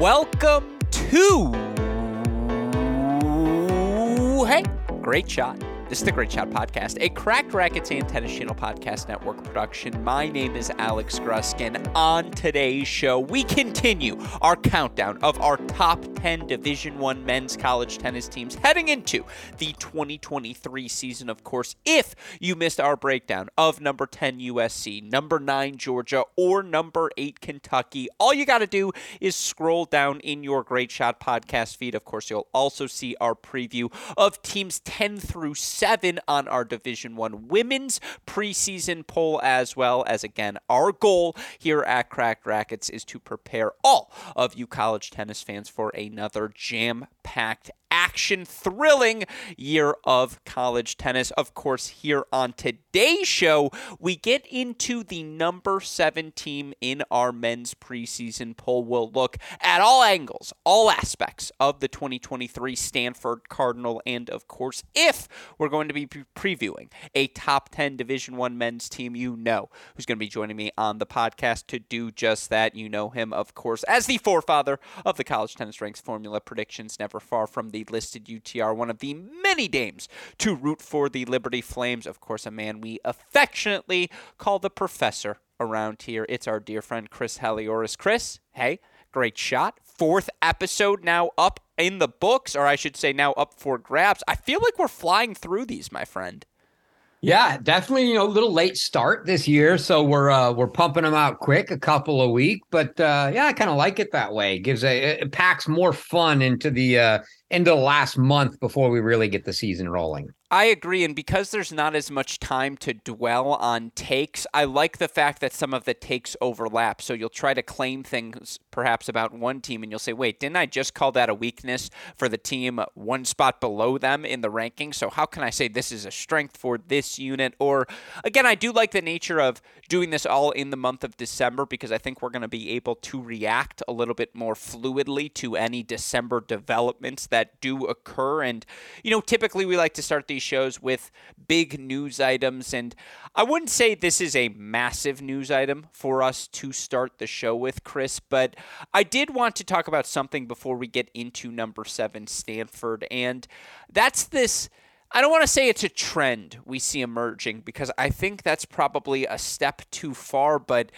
Welcome to Hey, great shot. This is the Great Shot Podcast, a Cracked Racquets and Tennis Channel Podcast Network production. My name is Alex Gruskin. On today's show, we continue our countdown of our top 10 Division One men's college tennis teams heading into the 2023 season. Of course, if you missed our breakdown of number 10 USC, number 9 Georgia, or number 8 Kentucky, all you got to do is scroll down in your Great Shot Podcast feed. Of course, you'll also see our preview of teams 10 through seven on our Division One women's preseason poll, as well as again our goal here at Cracked Racquets is to prepare all of you college tennis fans for another jam-packed action thrilling year of college tennis. Of course, here on today's show, we get into the number seven team in our men's preseason poll. We'll look at all angles, all aspects of the 2023 Stanford Cardinal, and of course, if we're going to be previewing a top 10 Division One men's team, you know who's going to be joining me on the podcast to do just that. You know him, of course, as the forefather of the college tennis ranks formula predictions, never far from the listed UTR, one of the many dames to root for the Liberty Flames. Of course, a man we affectionately call the professor around here. It's our dear friend Chris Halioris. Chris, hey, great shot. Fourth episode now up in the books, or I should say now up for grabs. I feel like we're flying through these, my friend. Yeah, definitely. You know, a little late start this year, so we're uh, we're pumping them out quick, a couple a week. But uh, yeah, I kind of like it that way. It gives a it packs more fun into the uh, into the last month before we really get the season rolling. I agree. And because there's not as much time to dwell on takes, I like the fact that some of the takes overlap. So you'll try to claim things perhaps about one team and you'll say, wait, didn't I just call that a weakness for the team one spot below them in the ranking? So how can I say this is a strength for this unit? Or again, I do like the nature of doing this all in the month of December because I think we're going to be able to react a little bit more fluidly to any December developments that do occur. And, you know, typically we like to start these shows with big news items. And I wouldn't say this is a massive news item for us to start the show with, Chris, but I did want to talk about something before we get into number seven, Stanford. And that's this. I don't want to say it's a trend we see emerging because I think that's probably a step too far, but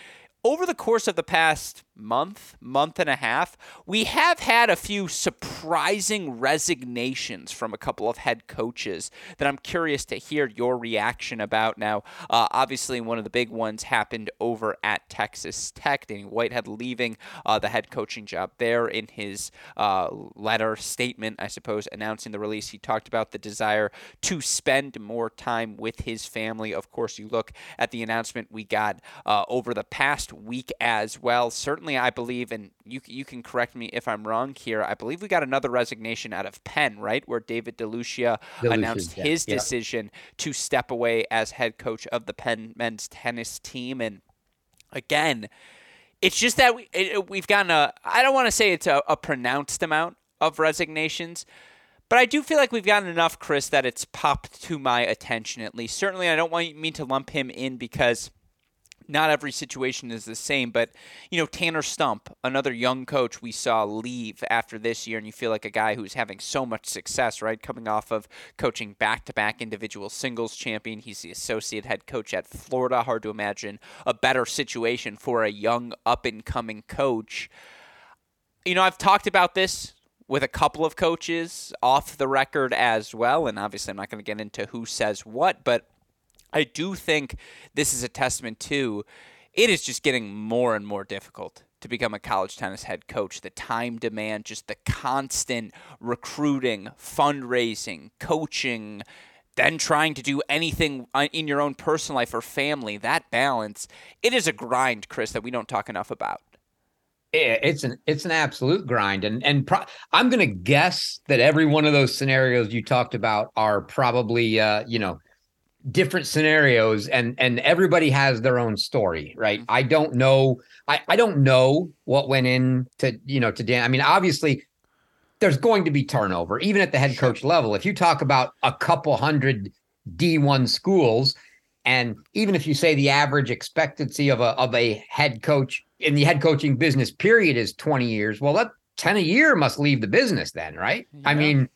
over the course of the past month, month and a half, we have had a few surprising resignations from a couple of head coaches that I'm curious to hear your reaction about. Now, uh, obviously, one of the big ones happened over at Texas Tech, Danny Whitehead leaving uh, the head coaching job there in his uh, letter statement, I suppose, announcing the release. He talked about the desire to spend more time with his family. Of course, you look at the announcement we got uh, over the past week as well. Certainly, I believe, and you you can correct me if I'm wrong here. I believe we got another resignation out of Penn, right, where David DeLucia, DeLucia announced yeah, his yeah. decision to step away as head coach of the Penn men's tennis team, and again. It's just that we, it, we've gotten a, I don't want to say it's a, a pronounced amount of resignations, but I do feel like we've gotten enough, Chris, that it's popped to my attention at least. Certainly, I don't want me to lump him in because not every situation is the same, but you know Tanner Stump, another young coach we saw leave after this year, and you feel like a guy who's having so much success, right? Coming off of coaching back-to-back individual singles champion, he's the associate head coach at Florida. Hard to imagine a better situation for a young up-and-coming coach. You know, I've talked about this with a couple of coaches off the record as well, and obviously I'm not going to get into who says what, but I do think this is a testament to it is just getting more and more difficult to become a college tennis head coach. The time demand, just the constant recruiting, fundraising, coaching, then trying to do anything uh, in your own personal life or family, that balance, it is a grind, Chris, that we don't talk enough about. It's an it's an absolute grind, and and pro- I'm going to guess that every one of those scenarios you talked about are probably uh, you know different scenarios and and everybody has their own story right mm-hmm. i don't know i i don't know what went in to you know to dan i mean obviously there's going to be turnover even at the head coach level if you talk about a couple hundred d1 schools and even if you say the average expectancy of a of a head coach in the head coaching business period is 20 years well that 10 a year must leave the business then, right? Yeah. I mean,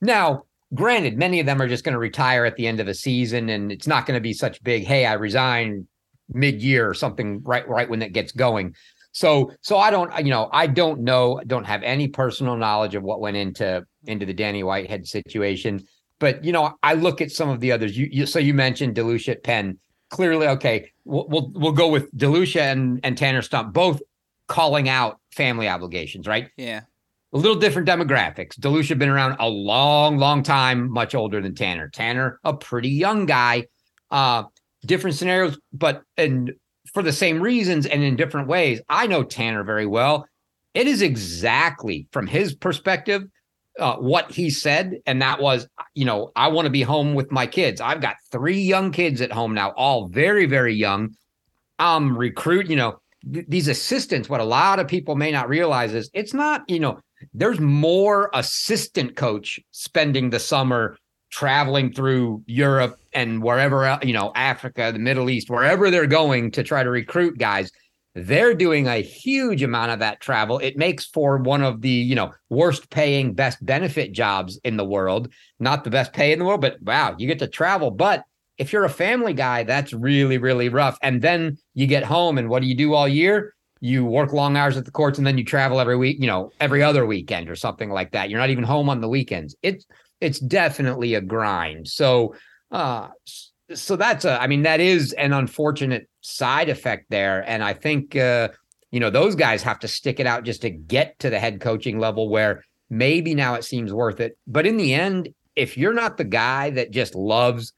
now, granted, many of them are just going to retire at the end of a season and it's not going to be such big, hey, I resign mid-year or something right right when it gets going. So so I don't you know, I don't know, don't have any personal knowledge of what went into into the Danny Whitehead situation, but you know, I look at some of the others. You, you so you mentioned DeLucia at Penn. Clearly, okay, we'll we'll, we'll go with DeLucia and and Tanner Stump both calling out family obligations, right? Yeah. A little different demographics. DeLucia been around a long, long time, much older than Tanner. Tanner, a pretty young guy. Uh, different scenarios, but and for the same reasons and in different ways. I know Tanner very well. It is exactly from his perspective uh, what he said, and that was, you know, I want to be home with my kids. I've got three young kids at home now, all very, very young. Um, recruit, you know, th- these assistants. What a lot of people may not realize is it's not, you know, there's more assistant coach spending the summer traveling through Europe and wherever you know Africa, the Middle East, wherever they're going to try to recruit guys. They're doing a huge amount of that travel. It makes for one of the, you know, worst paying, best benefit jobs in the world. Not the best pay in the world, but wow, you get to travel. But if you're a family guy, that's really, really rough. And then you get home and what do you do all year? You work long hours at the courts and then you travel every week, you know, every other weekend or something like that. You're not even home on the weekends. It's it's definitely a grind. So uh so that's a I mean that is an unfortunate side effect there and I think uh you know those guys have to stick it out just to get to the head coaching level where maybe now it seems worth it. But in the end, if you're not the guy that just loves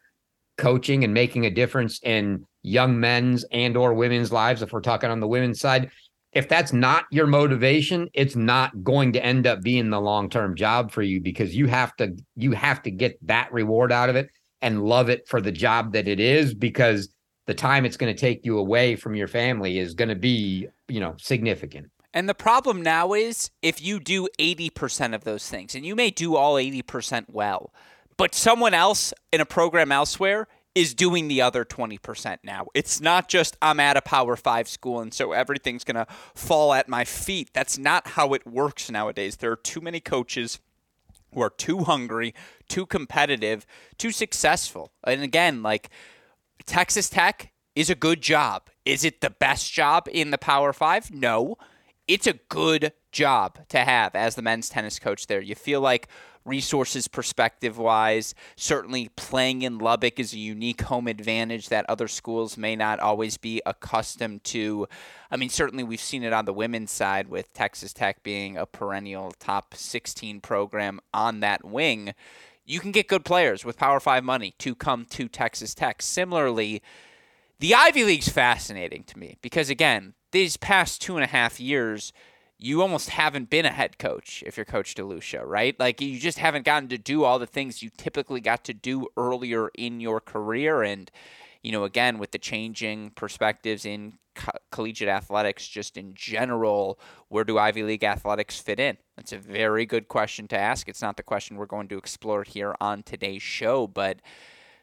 coaching and making a difference in young men's and or women's lives if we're talking on the women's side, if that's not your motivation it's not going to end up being the long-term job for you because you have to you have to get that reward out of it and love it for the job that it is because the time it's going to take you away from your family is going to be you know significant. And the problem now is if you do 80% of those things and you may do all 80% well but someone else in a program elsewhere is doing the other 20% now. It's not just I'm at a Power 5 school and so everything's going to fall at my feet. That's not how it works nowadays. There are too many coaches who are too hungry, too competitive, too successful. And again, like Texas Tech is a good job. Is it the best job in the Power 5? No. It's a good job to have as the men's tennis coach there. You feel like resources perspective wise. Certainly, playing in Lubbock is a unique home advantage that other schools may not always be accustomed to. I mean, certainly we've seen it on the women's side with Texas Tech being a perennial top 16 program on that wing. You can get good players with Power 5 money to come to Texas Tech. Similarly, the Ivy League's fascinating to me because, again, these past two and a half years, you almost haven't been a head coach if you're Coach DeLucia, right? Like you just haven't gotten to do all the things you typically got to do earlier in your career. And, you know, again, with the changing perspectives in co- collegiate athletics, just in general, where do Ivy League athletics fit in? That's a very good question to ask. It's not the question we're going to explore here on today's show, but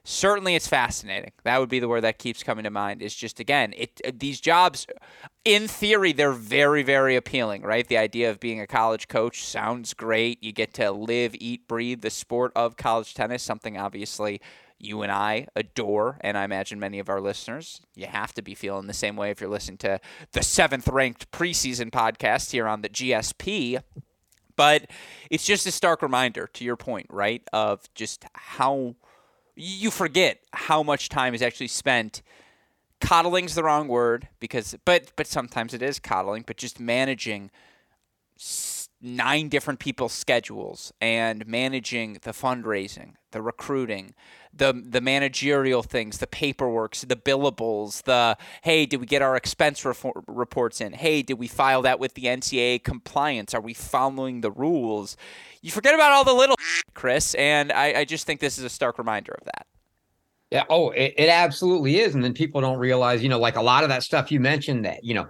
certainly it's fascinating. That would be the word that keeps coming to mind. Is just again, it uh, these jobs, in theory, they're very very appealing, right? The idea of being a college coach sounds great. You get to live, eat, breathe the sport of college tennis, something obviously you and I adore, and I imagine many of our listeners, you have to be feeling the same way if you're listening to the seventh ranked preseason podcast here on the GSP. But it's just a stark reminder, to your point, right, of just how you forget how much time is actually spent coddling's the wrong word because but but sometimes it is coddling but just managing nine different people's schedules and managing the fundraising the recruiting the the managerial things, the paperworks, the billables, the hey, did we get our expense reports in? Hey, did we file that with the NCAA compliance? Are we following the rules? You forget about all the little Chris, and I, I just think this is a stark reminder of that. Yeah. Oh, it, it, absolutely is. And then people don't realize, you know, like a lot of that stuff you mentioned that, you know,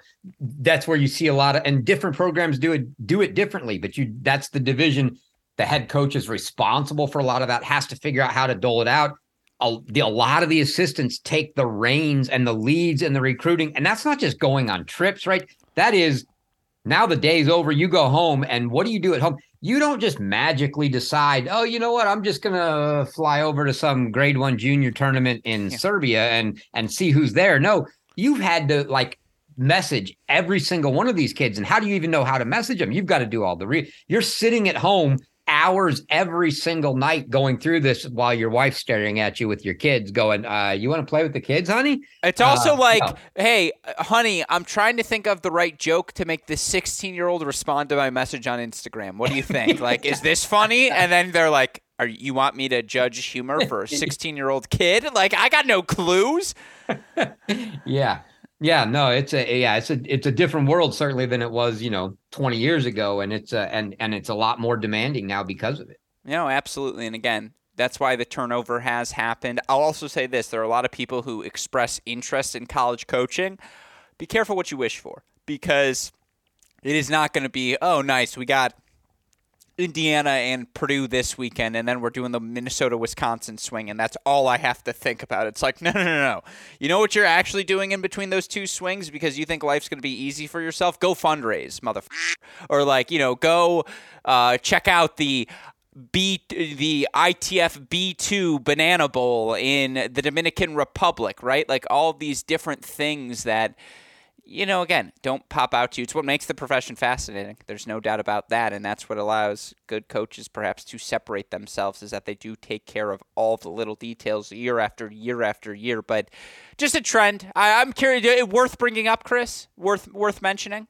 that's where you see a lot of and different programs do it do it differently. But you that's the division the head coach is responsible for a lot of that, has to figure out how to dole it out. A, the, a lot of the assistants take the reins and the leads and the recruiting. And that's not just going on trips, right? That is Now the day's over. You go home, and what do you do at home? You don't just magically decide, oh, you know what? I'm just gonna fly over to some grade one junior tournament in yeah. Serbia and and see who's there. No, you've had to like message every single one of these kids. And how do you even know how to message them? You've got to do all the re you're sitting at home hours every single night going through this while your wife's staring at you with your kids going uh you want to play with the kids honey? It's also uh, like no. hey honey i'm trying to think of the right joke to make this 16 year old respond to my message on instagram. What do you think? Like is this funny? And then they're like are you want me to judge humor for a 16 year old kid? Like i got no clues. Yeah yeah, no, it's a yeah, it's a it's a different world certainly than it was, you know, 20 years ago and it's a, and and it's a lot more demanding now because of it. No, absolutely. And again, that's why the turnover has happened. I'll also say this, there are a lot of people who express interest in college coaching. Be careful what you wish for because it is not going to be, oh, nice, we got Indiana and Purdue this weekend, and then we're doing the Minnesota Wisconsin swing, and that's all I have to think about. It's like, no, no, no, no. You know what you're actually doing in between those two swings because you think life's going to be easy for yourself? Go fundraise, motherfucker. Or, like, you know, go uh, check out the. B the ITF B2 Banana Bowl in the Dominican Republic, right? Like all these different things that you know, again, don't pop out to you. It's what makes the profession fascinating. There's no doubt about that. And that's what allows good coaches perhaps to separate themselves is that they do take care of all the little details year after year after year. But just a trend. I, am curious. Worth bringing up, Chris? Worth, worth mentioning?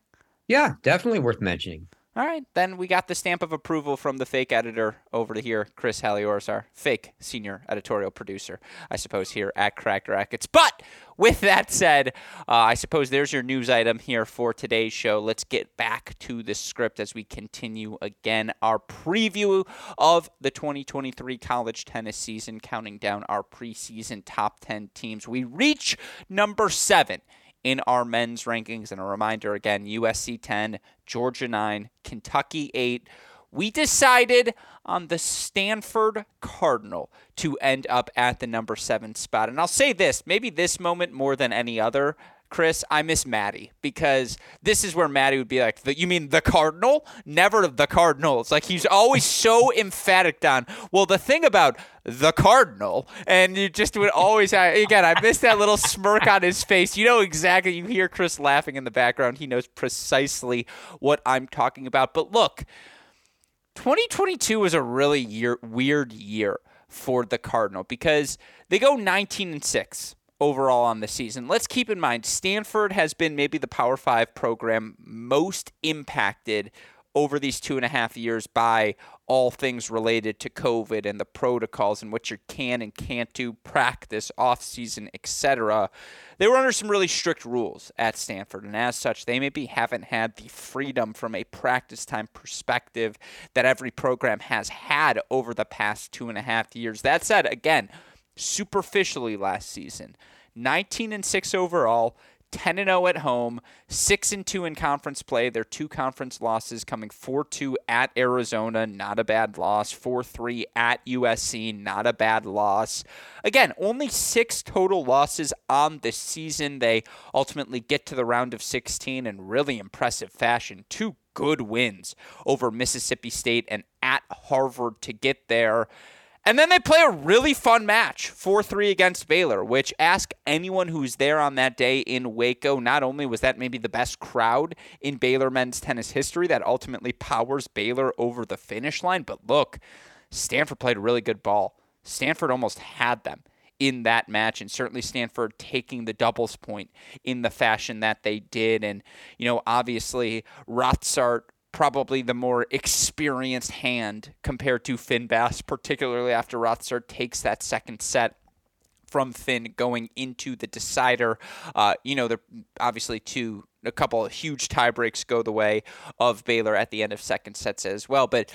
Yeah, definitely worth mentioning. All right, then we got the stamp of approval from the fake editor over to here, Chris Halioris, our fake senior editorial producer, I suppose, here at Cracked Racquets. But with that said, uh, I suppose there's your news item here for today's show. Let's get back to the script as we continue again our preview of the 2023 college tennis season, counting down our preseason top 10 teams. We reach number seven in our men's rankings. And a reminder again USC 10, Georgia 9, Kentucky 8. We decided on the Stanford Cardinal to end up at the number seven spot. And I'll say this maybe this moment more than any other Chris, I miss Maddie because this is where Maddie would be like, "You mean the Cardinal? Never the Cardinals." Like he's always so emphatic on. Well, the thing about the Cardinal, and you just would always again. I miss that little smirk on his face. You know exactly. You hear Chris laughing in the background. He knows precisely what I'm talking about. But look, 2022 was a really year, weird year for the Cardinal because they go 19 and six overall on the season. Let's keep in mind, Stanford has been maybe the Power Five program most impacted over these two and a half years by all things related to COVID and the protocols and what you can and can't do, practice, off season, etc. They were under some really strict rules at Stanford, and as such, they maybe haven't had the freedom from a practice time perspective that every program has had over the past two and a half years. That said, again, superficially last season. 19 and 6 overall, 10 and 0 at home, 6 and 2 in conference play. Their two conference losses coming 4-2 at Arizona, not a bad loss. 4-3 at USC, not a bad loss. Again, only 6 total losses on the season. They ultimately get to the round of 16 in really impressive fashion. Two good wins over Mississippi State and at Harvard to get there. And then they play a really fun match, 4 3 against Baylor, which ask anyone who's there on that day in Waco. Not only was that maybe the best crowd in Baylor men's tennis history that ultimately powers Baylor over the finish line, but look, Stanford played a really good ball. Stanford almost had them in that match, and certainly Stanford taking the doubles point in the fashion that they did. And, you know, obviously, Rotsaert probably the more experienced hand compared to Finn Bass, particularly after Rotsaert takes that second set from Finn going into the decider. Uh, you know, they're obviously two, a couple of huge tiebreaks go the way of Baylor at the end of second sets as well. But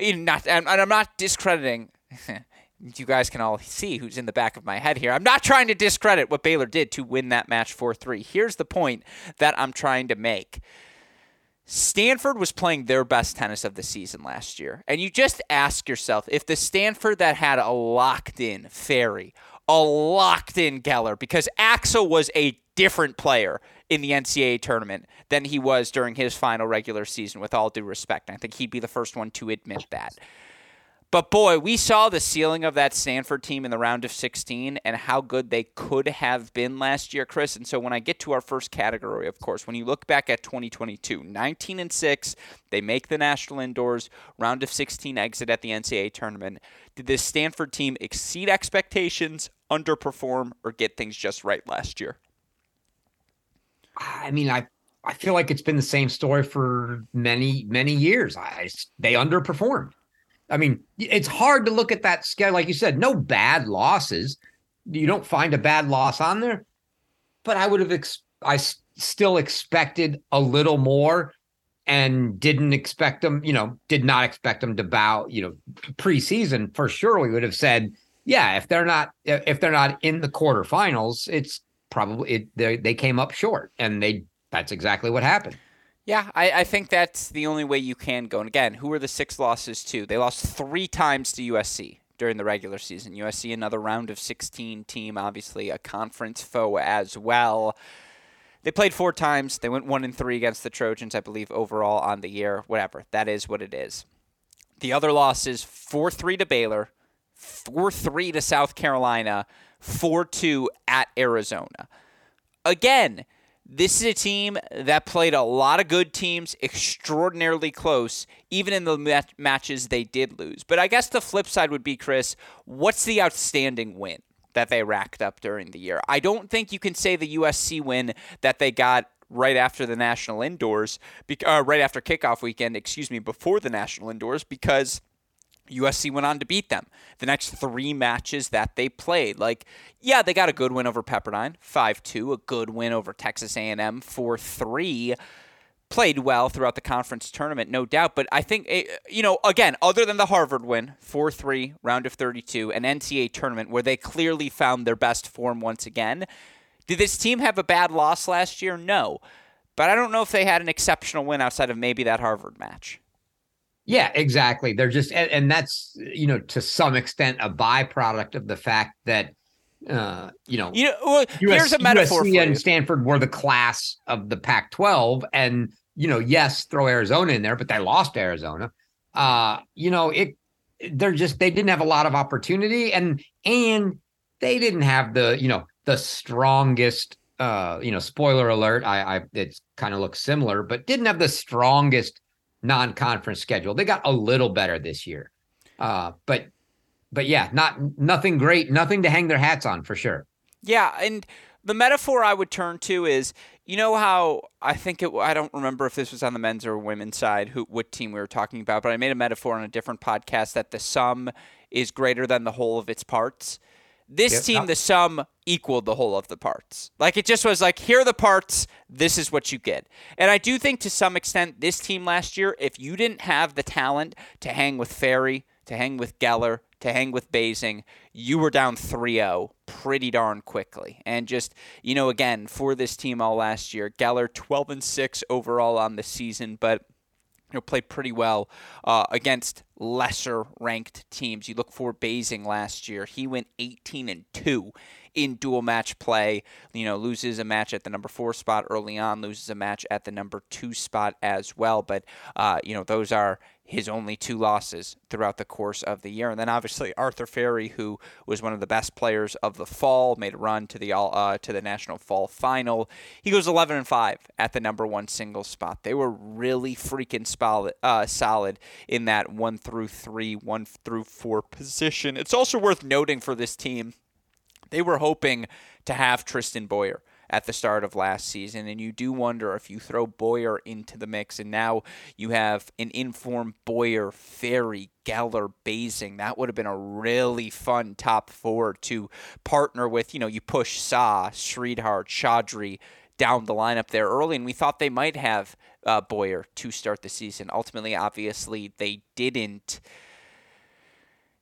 not, and I'm not discrediting. you guys can all see who's in the back of my head here. I'm not trying to discredit what Baylor did to win that match 4 3. Here's the point that I'm trying to make. Stanford was playing their best tennis of the season last year. And you just ask yourself if the Stanford that had a locked in Fery, a locked in Geller, because Axel was a different player in the NCAA tournament than he was during his final regular season, with all due respect. I think he'd be the first one to admit that. But boy, we saw the ceiling of that Stanford team in the round of 16 and how good they could have been last year, Chris. And so when I get to our first category, of course, when you look back at 2022, 19 and 6, they make the national indoors, round of 16 exit at the NCAA tournament. Did this Stanford team exceed expectations, underperform, or get things just right last year? I mean, I I feel like it's been the same story for many many years. I they underperformed. I mean, it's hard to look at that schedule. Like you said, no bad losses. You don't find a bad loss on there. But I would have, ex- I s- still expected a little more and didn't expect them, you know, did not expect them to bow, you know, preseason for sure. We would have said, yeah, if they're not, if they're not in the quarterfinals, it's probably, it, they, they came up short and they, that's exactly what happened. Yeah, I, I think that's the only way you can go. And again, who are the six losses to? They lost three times to USC during the regular season. USC, another round of 16 team, obviously a conference foe as well. They played four times. They went one and three against the Trojans, I believe, overall on the year. Whatever. That is what it is. The other losses 4 3 to Baylor, 4 3 to South Carolina, 4 2 at Arizona. Again, this is a team that played a lot of good teams extraordinarily close, even in the mat- matches they did lose. But I guess the flip side would be, Chris, what's the outstanding win that they racked up during the year? I don't think you can say the USC win that they got right after the national indoors, uh, right after kickoff weekend, excuse me, before the national indoors, because USC went on to beat them the next three matches that they played. Like, yeah, they got a good win over Pepperdine, 5-2, a good win over Texas A&M, 4-3. Played well throughout the conference tournament, no doubt. But I think, eh, you know, again, other than the Harvard win, 4 3, round of 32, an NCAA tournament where they clearly found their best form once again. Did this team have a bad loss last year? No. But I don't know if they had an exceptional win outside of maybe that Harvard match. Yeah, exactly. They're just, and, and, that's you know to some extent a byproduct of the fact that uh, you know, you know, well, US, a metaphor. USC and Stanford were the class of the Pac-12, and you know, yes, throw Arizona in there, but they lost Arizona. Uh, you know, it. They're just they didn't have a lot of opportunity, and and they didn't have the you know the strongest. Uh, you know, spoiler alert. I, I it kind of looks similar, but didn't have the strongest non-conference schedule. They got a little better this year. Uh, but but yeah, not nothing great, nothing to hang their hats on for sure. Yeah, and the metaphor I would turn to is you know how I think it I don't remember if this was on the men's or women's side who what team we were talking about, but I made a metaphor on a different podcast that the sum is greater than the whole of its parts. This yep, team, the sum equaled the whole of the parts. Like it just was like, here are the parts. This is what you get. And I do think to some extent, this team last year, if you didn't have the talent to hang with Fery, to hang with Geller, to hang with Basing, you were down 3-0 pretty darn quickly. And just, you know, again, for this team all last year, Geller 12 and 6 overall on the season, but know, played pretty well uh, against lesser ranked teams. You look for Basing last year; he went 18 and two in dual match play. You know, loses a match at the number four spot early on, loses a match at the number two spot as well. But uh, you know, those are his only two losses throughout the course of the year. And then obviously Arthur Fery, who was one of the best players of the fall, made a run to the all uh, to the national fall final. He goes 11 and five at the number one single spot. They were really freaking solid, uh, solid in that one through three, one through four position. It's also worth noting for this team, they were hoping to have Tristan Boyer at the start of last season. And you do wonder if you throw Boyer into the mix and now you have an informed Boyer, Fery, Geller, Basing. That would have been a really fun top four to partner with. You know, you push Saw, Sridhar, Chaudhry down the lineup there early, and we thought they might have uh, Boyer to start the season. Ultimately, obviously, they didn't.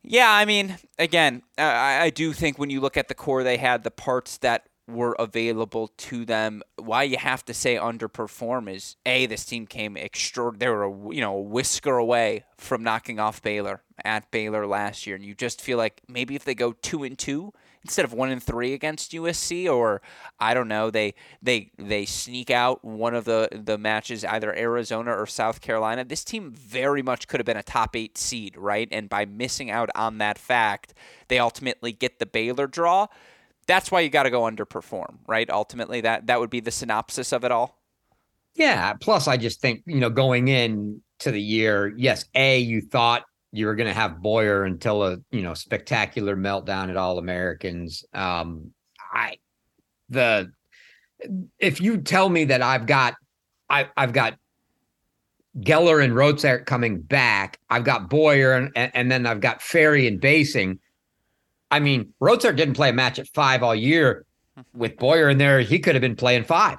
Yeah, I mean, again, uh, I, I do think when you look at the core they had, the parts that were available to them. Why you have to say underperform is a this team came extraordinary. They were a, you know a whisker away from knocking off Baylor at Baylor last year, and you just feel like maybe if they go two and two instead of one and three against USC, or I don't know, they they they sneak out one of the the matches, either Arizona or South Carolina. This team very much could have been a top eight seed, right? And by missing out on that fact, they ultimately get the Baylor draw. That's why you got to go underperform, right? Ultimately, that that would be the synopsis of it all. Yeah. Plus, I just think you know going in to the year, yes, a you thought you were going to have Boyer until a you know spectacular meltdown at All Americans. Um, I the if you tell me that I've got I I've got Geller and Rotsaert coming back, I've got Boyer and, and then I've got Fery and Basing. I mean, Rotsaert didn't play a match at five all year. Mm-hmm. With Boyer in there, he could have been playing five.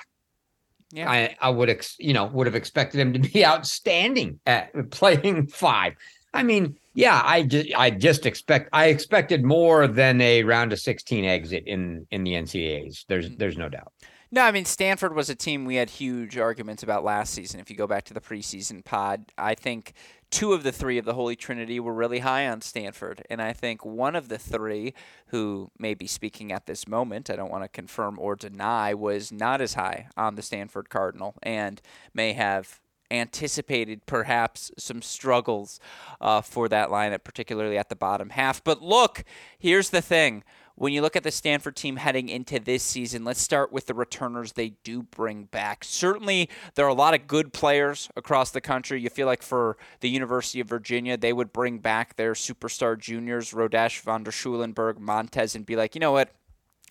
Yeah. I, I would ex, you know would have expected him to be outstanding at playing five. I mean, yeah, I just I just expect I expected more than a round of 16 exit in in the NCAAs. There's there's no doubt. No, I mean Stanford was a team we had huge arguments about last season. If you go back to the preseason pod, I think two of the three of the Holy Trinity were really high on Stanford, and I think one of the three who may be speaking at this moment, I don't want to confirm or deny, was not as high on the Stanford Cardinal and may have anticipated perhaps some struggles uh, for that lineup, particularly at the bottom half. But look, here's the thing. When you look at the Stanford team heading into this season, let's start with the returners they do bring back. Certainly, there are a lot of good players across the country. You feel like for the University of Virginia, they would bring back their superstar juniors, Rodesch, von der Schulenburg, Montes, and be like, you know what?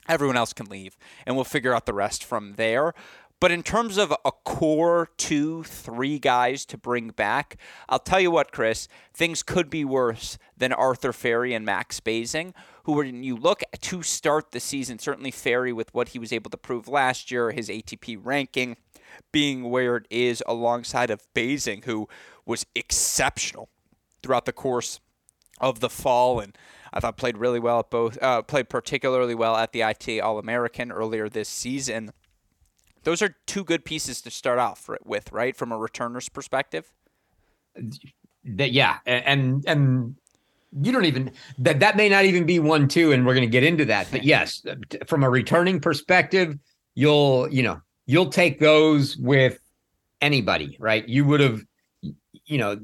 Everyone else can leave, and we'll figure out the rest from there. But in terms of a core two, three guys to bring back, I'll tell you what, Chris, things could be worse than Arthur Fery and Max Basing, who, when you look to start the season, certainly Fery with what he was able to prove last year, his ATP ranking being where it is alongside of Basing, who was exceptional throughout the course of the fall and I thought played really well at both, uh, played particularly well at the ITA All American earlier this season. Those are two good pieces to start off with, right? From a returner's perspective. That yeah, and and you don't even that that may not even be one two, and we're going to get into that. But yes, from a returning perspective, you'll you know you'll take those with anybody, right? You would have, you know,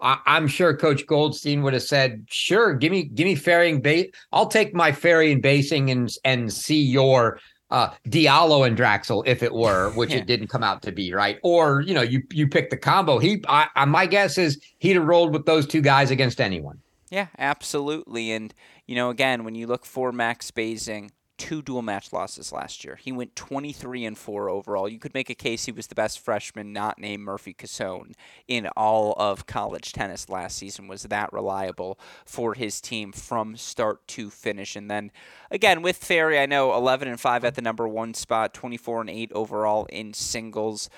I, am sure Coach Goldstein would have said, "Sure, give me give me ferrying bait. I'll take my ferry and basing and and see your uh, Diallo and Draxl, if it were, which yeah. it didn't come out to be, right? Or you know, you you pick the combo. He, I, I, my guess is he'd have rolled with those two guys against anyone. Yeah, absolutely. And you know, again, when you look for Max Basing, two dual match losses last year. He went 23 and 4 overall. You could make a case he was the best freshman not named Murphy Cassone in all of college tennis last season was that reliable for his team from start to finish. And then again with Fery, I know 11 and 5 at the number 1 spot, 24 and 8 overall in singles.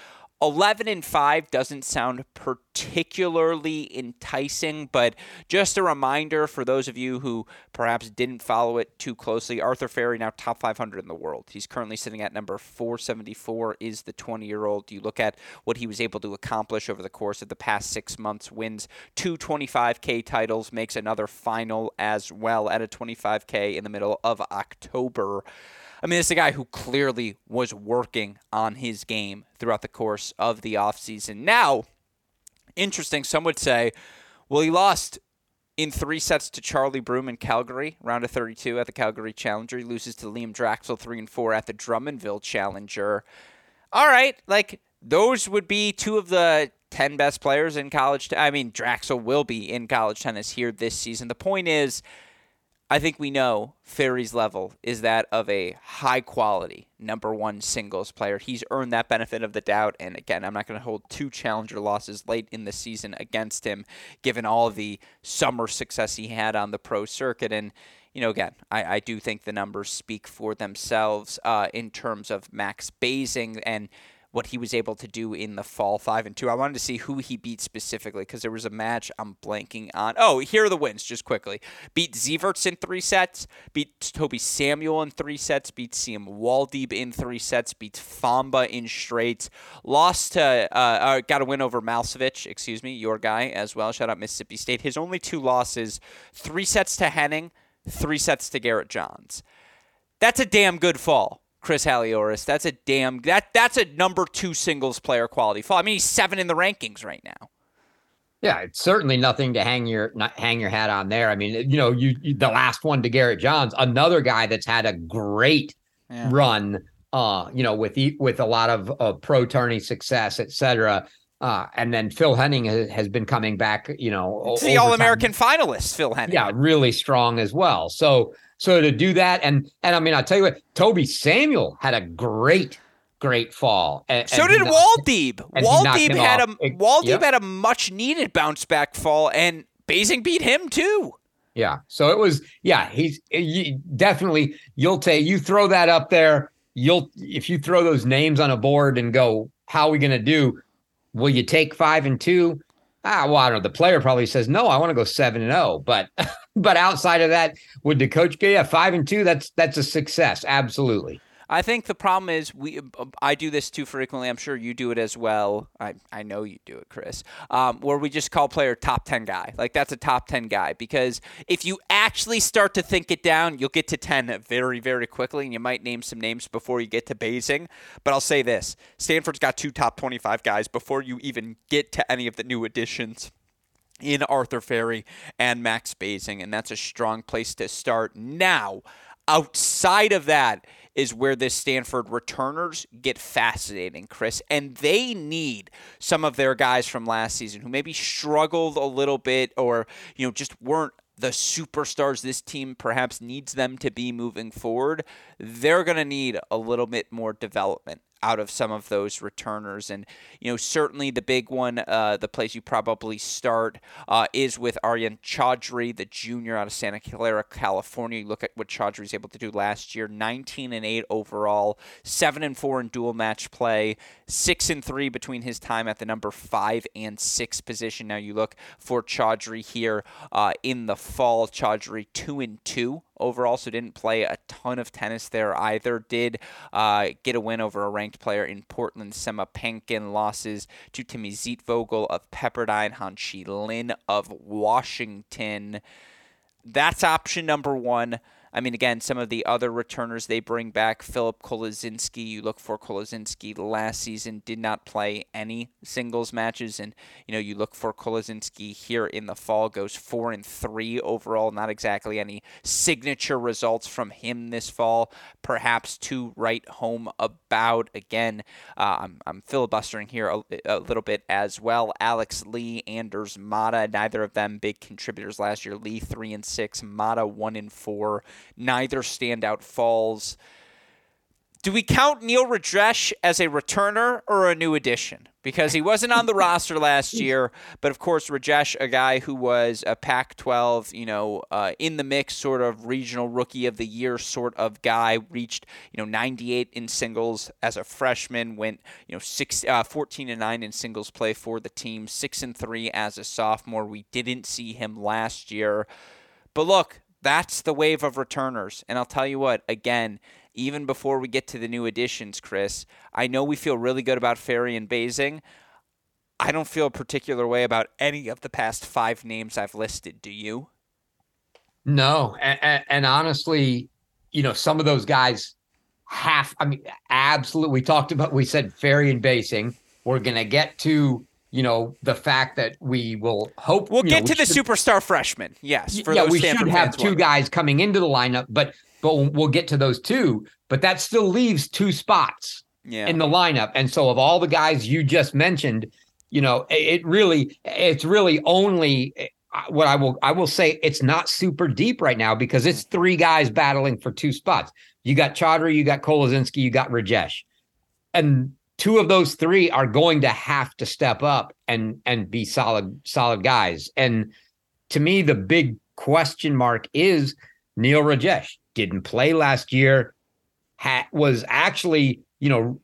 11 and 5 doesn't sound particularly enticing, but just a reminder for those of you who perhaps didn't follow it too closely, Arthur Fery now top 500 in the world. He's currently sitting at number 474 is the 20-year-old. You look at what he was able to accomplish over the course of the past 6 months, wins two 25k titles, makes another final as well at a 25k in the middle of October. I mean, it's a guy who clearly was working on his game throughout the course of the offseason. Now, interesting, some would say, well, he lost in three sets to Charlie Broom in Calgary, round of 32 at the Calgary Challenger. He loses to Liam Draxl 3 and 4 at the Drummondville Challenger. All right, like those would be two of the 10 best players in college. T- I mean, Draxl will be in college tennis here this season. The point is, I think we know Fery's level is that of a high quality number one singles player. He's earned that benefit of the doubt. And again, I'm not going to hold two challenger losses late in the season against him, given all the summer success he had on the pro circuit. And, you know, again, I, I do think the numbers speak for themselves uh, in terms of Max Basing and what he was able to do in the fall five and two. I wanted to see who he beat specifically because there was a match I'm blanking on. Oh, here are the wins just quickly. Beat Sieverts in three sets. Beat Toby Samuel in three sets. Beat Siem Woldeab in three sets. Beat Famba in straights. Lost to uh, uh, got a win over Malsevich, excuse me, your guy as well. Shout out Mississippi State. His only two losses: three sets to Henning, three sets to Garrett Johns. That's a damn good fall. Chris Halioris. That's a damn that that's a number two singles player quality fall. I mean, he's seven in the rankings right now. Yeah, it's certainly nothing to hang your not hang your hat on there. I mean, you know, you, you the last one to Garrett Johns, another guy that's had a great yeah. run. Uh, you know, with with a lot of uh, pro tourney success, et cetera. Uh, and then Phil Henning has, has been coming back, you know, it's the All American finalist, Phil Henning. Yeah, really strong as well. So, so to do that, and and I mean, I'll tell you what, Toby Samuel had a great, great fall. And, so and did Woldeab. Woldeab had off. a Woldeab yep. had a much needed bounce back fall, and Basing beat him too. Yeah. So it was, yeah, he's you, definitely, you'll take, you throw that up there. You'll, if you throw those names on a board and go, how are we going to do? Will you take five and two? Ah, well, I don't know. The player probably says no. I want to go seven and zero. Oh, but but outside of that, would the coach go? Yeah, five and two. That's that's a success. Absolutely. I think the problem is we. I do this too frequently. I'm sure you do it as well. I I know you do it, Chris. Um, where we just call player top ten guy. Like that's a top ten guy because if you actually start to think it down, you'll get to ten very very quickly, and you might name some names before you get to Basing. But I'll say this: Stanford's got two top twenty five guys before you even get to any of the new additions in Arthur Fery and Max Basing, and that's a strong place to start. Now, outside of that is where this Stanford returners get fascinating, Chris. And they need some of their guys from last season who maybe struggled a little bit or, you know, just weren't the superstars this team perhaps needs them to be moving forward. They're going to need a little bit more development out of some of those returners. And, you know, certainly the big one, uh, the place you probably start uh, is with Aryan Chaudhry, the junior out of Santa Clara, California. You look at what Chaudhry was able to do last year 19 and 8 overall, 7 and 4 in dual match play, 6 and 3 between his time at the number 5 and 6 position. Now you look for Chaudhry here uh, in the fall. Chaudhry 2 and 2 overall, so didn't play a ton of tennis there either. Did uh, get a win over a ranked player in Portland, Sema Pankin. Losses to Timmy Zeitvogel of Pepperdine, Hanshi Lin of Washington. That's option number one. I mean, again, some of the other returners they bring back, Philip Kolozinski, you look for Kolozinski last season, did not play any singles matches. And, you know, you look for Kolozinski here in the fall, goes four and three overall. Not exactly any signature results from him this fall. Perhaps to write home about. Again, uh, I'm, I'm filibustering here a, a little bit as well. Alex Lee, Anders Mata, neither of them big contributors last year. Lee three and six, Mata one and four neither standout falls. Do we count Neel Rajesh as a returner or a new addition? Because he wasn't on the roster last year, but of course Rajesh, a guy who was a Pac-12, you know, uh, in the mix, sort of regional rookie of the year sort of guy, reached you know 98 in singles as a freshman, went you know six, uh, 14 and nine in singles play for the team, six and three as a sophomore. We didn't see him last year, but look, that's the wave of returners. And I'll tell you what, again, even before we get to the new additions, Chris, I know we feel really good about Fery and Basing. I don't feel a particular way about any of the past five names I've listed. Do you? No. And, and honestly, you know, some of those guys have, I mean, absolutely. We talked about, we said Fery and Basing. We're going to get to you know the fact that we will hope we'll get know, to the should, superstar freshman. Yes, yeah, we Stanford should have two guys coming into the lineup, but but we'll get to those two. But that still leaves two spots yeah. in the lineup, and so of all the guys you just mentioned, you know, it really it's really only uh, what I will I will say it's not super deep right now because it's three guys battling for two spots. You got Chaudhry, you got Kolozinski, you got Rajesh. And two of those three are going to have to step up and and be solid solid guys. And to me, the big question mark is Neel Rajesh didn't play last year. Ha- was actually you know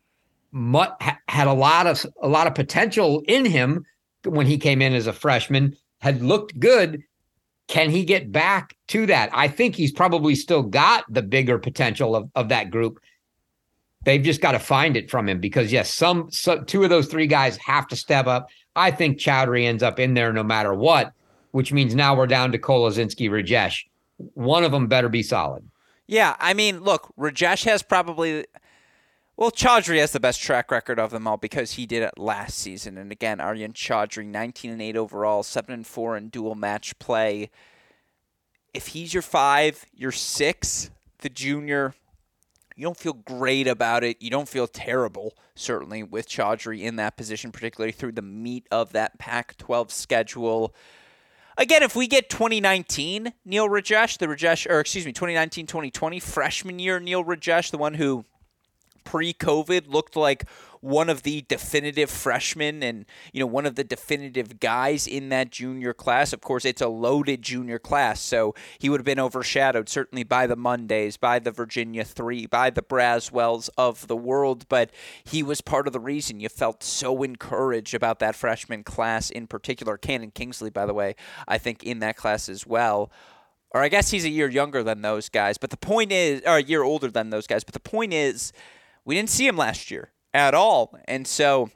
ha- had a lot of a lot of potential in him when he came in as a freshman. Had looked good. Can he get back to that? I think he's probably still got the bigger potential of, of that group. They've just got to find it from him because yes, some so, two of those three guys have to step up. I think Chaudhry ends up in there no matter what, which means now we're down to Kolozinski, Rajesh. One of them better be solid. Yeah, I mean, look, Rajesh has probably well, Chaudhry has the best track record of them all because he did it last season. And again, Aryan Chaudhry, 19 and 8 overall, 7 and 4 in dual match play. If he's your five, your six, the junior, you don't feel great about it. You don't feel terrible, certainly, with Chaudhry in that position, particularly through the meat of that Pac 12 schedule. Again, if we get 2019 Neel Rajesh, the Rajesh, or excuse me, 2019 2020 freshman year Neel Rajesh, the one who pre COVID looked like one of the definitive freshmen and you know one of the definitive guys in that junior class. Of course it's a loaded junior class so he would have been overshadowed certainly by the mondays by the virginia 3 by the braswells of the world but he was part of the reason you felt so encouraged about that freshman class in particular. Cannon kingsley by the way i think in that class as well. Or i guess he's a year younger than those guys but the point is or a year older than those guys but the point is we didn't see him last year at all. And so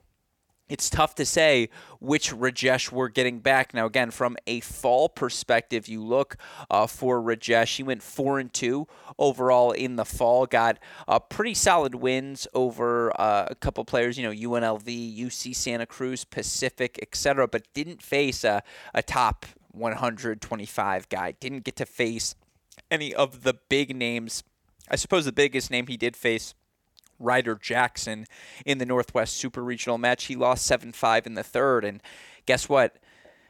it's tough to say which Rajesh we're getting back. Now, again, from a fall perspective, you look uh, for Rajesh. He went four and two overall in the fall. Got uh, pretty solid wins over uh, a couple players. You know, UNLV, UC Santa Cruz, Pacific, etc. But didn't face a, a top 125 guy. Didn't get to face any of the big names. I suppose the biggest name he did face Ryder Jackson in the Northwest Super Regional match. He lost 7 5 in the third. And guess what?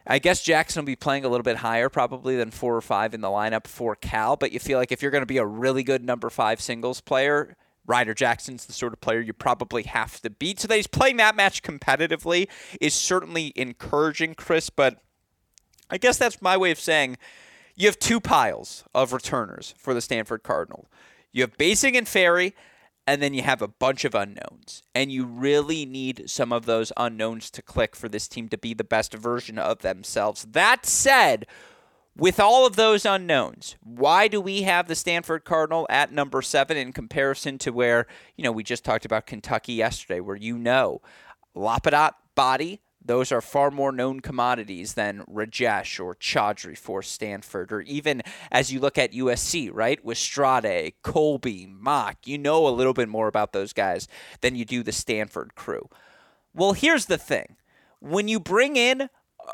I guess Jackson will be playing a little bit higher probably than four or five in the lineup for Cal, but you feel like if you're going to be a really good number five singles player, Ryder Jackson's the sort of player you probably have to beat. So that he's playing that match competitively is certainly encouraging, Chris, but I guess that's my way of saying you have two piles of returners for the Stanford Cardinal. You have Basing and Fery, and then you have a bunch of unknowns. And you really need some of those unknowns to click for this team to be the best version of themselves. That said, with all of those unknowns, why do we have the Stanford Cardinal at number seven in comparison to where, you know, we just talked about Kentucky yesterday, where you know Lapadat Baadi, those are far more known commodities than Rajesh or Chaudhry for Stanford, or even as you look at USC, right? With Strade, Colby, Makk, you know a little bit more about those guys than you do the Stanford crew. Well, here's the thing when you bring in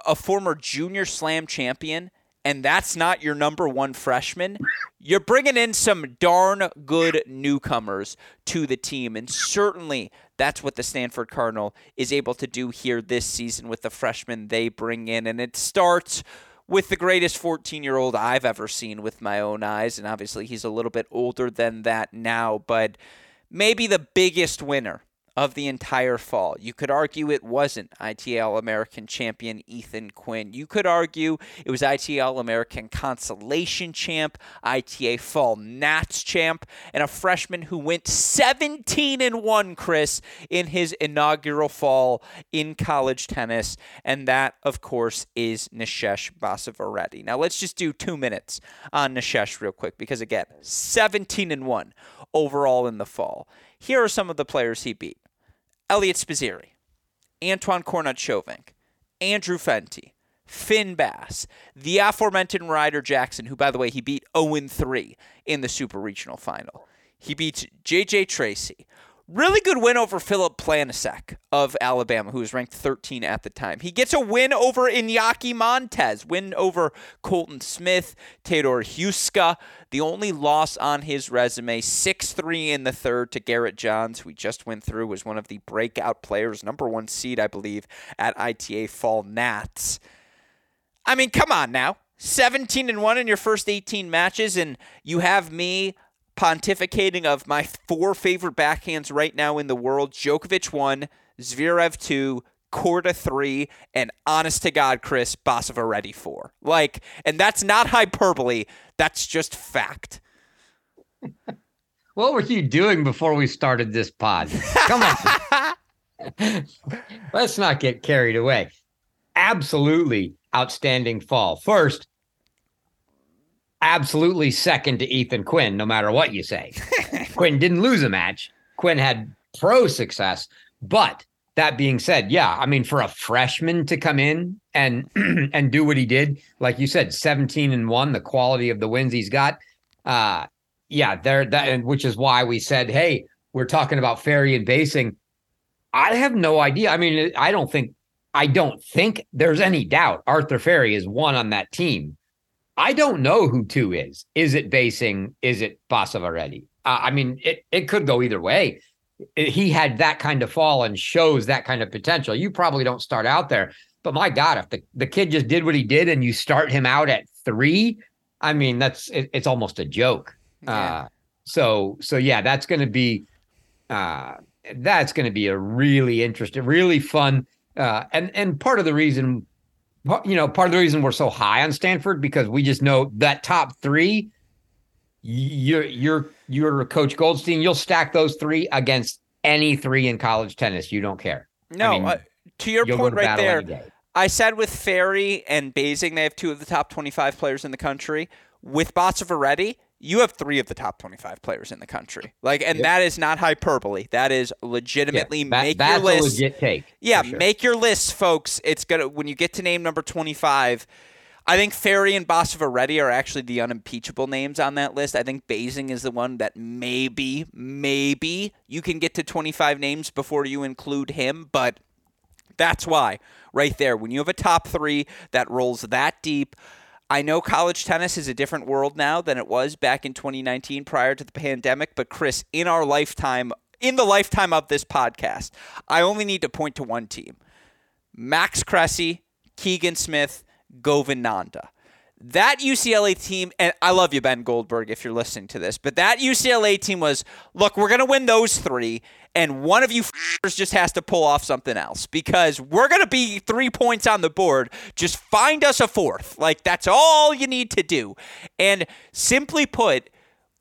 a former junior slam champion, and that's not your number one freshman, you're bringing in some darn good newcomers to the team. And certainly that's what the Stanford Cardinal is able to do here this season with the freshmen they bring in. And it starts with the greatest 14 year old I've ever seen with my own eyes. And obviously, he's a little bit older than that now, but maybe the biggest winner of the entire fall. You could argue it wasn't ITL American champion Ethan Quinn. You could argue it was ITL American consolation champ, ITA Fall Nats champ, and a freshman who went 17 and 1, Chris, in his inaugural fall in college tennis. And that, of course, is Nishesh Basavareddy. Now let's just do two minutes on Nishesh real quick because again, 17 and 1 overall in the fall. Here are some of the players he beat. Eliot Spizzirri, Antoine Cornut Andrew Fenty, Finn Bass, the aforementioned Ryder Jackson, who, by the way, he beat 0 3 in the Super Regional Final. He beats J.J. Tracy, Really good win over Filip Planinsek of Alabama, who was ranked 13 at the time. He gets a win over Iñaki Montes, win over Colton Smith, Theodore Huska. The only loss on his resume, 6 3 in the third to Garrett Johns, who we just went through, was one of the breakout players, number one seed, I believe, at ITA Fall Nats. I mean, come on now. 17 and 1 in your first 18 matches, and you have me pontificating of my four favorite backhands right now in the world Djokovic 1, Zverev 2, Korda 3, and honest to God, Chris, Basavareddy 4. Like, and that's not hyperbole, that's just fact. what were you doing before we started this pod? Come on. Let's not get carried away. Absolutely outstanding fall. First, absolutely second to Ethan Quinn, no matter what you say. Quinn didn't lose a match. Quinn had pro success. But that being said, yeah, I mean, for a freshman to come in and and do what he did, like you said, 17 and one, the quality of the wins he's got. Uh, yeah, there that and which is why we said, hey, we're talking about Fery and Basing. I have no idea. I mean, I don't think I don't think there's any doubt Arthur Fery is one on that team. I don't know who two is. Is it Basing? Is it Basavareddy? Uh, I mean, it, it could go either way. He had that kind of fall and shows that kind of potential. You probably don't start out there, but my God, if the, the kid just did what he did and you start him out at three, I mean, that's it, it's almost a joke. Yeah. Uh, so so yeah, that's going to be uh, that's going to be a really interesting, really fun, uh, and and part of the reason, you know, part of the reason we're so high on Stanford because we just know that top three. You're you're you're Coach Goldstein. You'll stack those three against any three in college tennis. You don't care. No, I mean, uh, to your point to right there. I said with Fery and Basing, they have two of the top 25 players in the country. With Basavareddy, you have three of the top 25 players in the country. Like, and yep. that is not hyperbole. That is legitimately yeah, that, make your list. legit take. Yeah, sure. make your list, folks. It's gonna when you get to name number 25. I think Fery and Basavareddy are actually the unimpeachable names on that list. I think Basing is the one that maybe, maybe you can get to 25 names before you include him, but that's why right there. When you have a top three that rolls that deep, I know college tennis is a different world now than it was back in 2019 prior to the pandemic, but Chris, in our lifetime, in the lifetime of this podcast, I only need to point to one team Max Cressy, Keegan Smith, Govind Nanda. That UCLA team, and I love you, Ben Goldberg, if you're listening to this, but that UCLA team was look, we're going to win those three, and one of you just has to pull off something else because we're going to be three points on the board. Just find us a fourth. Like, that's all you need to do. And simply put,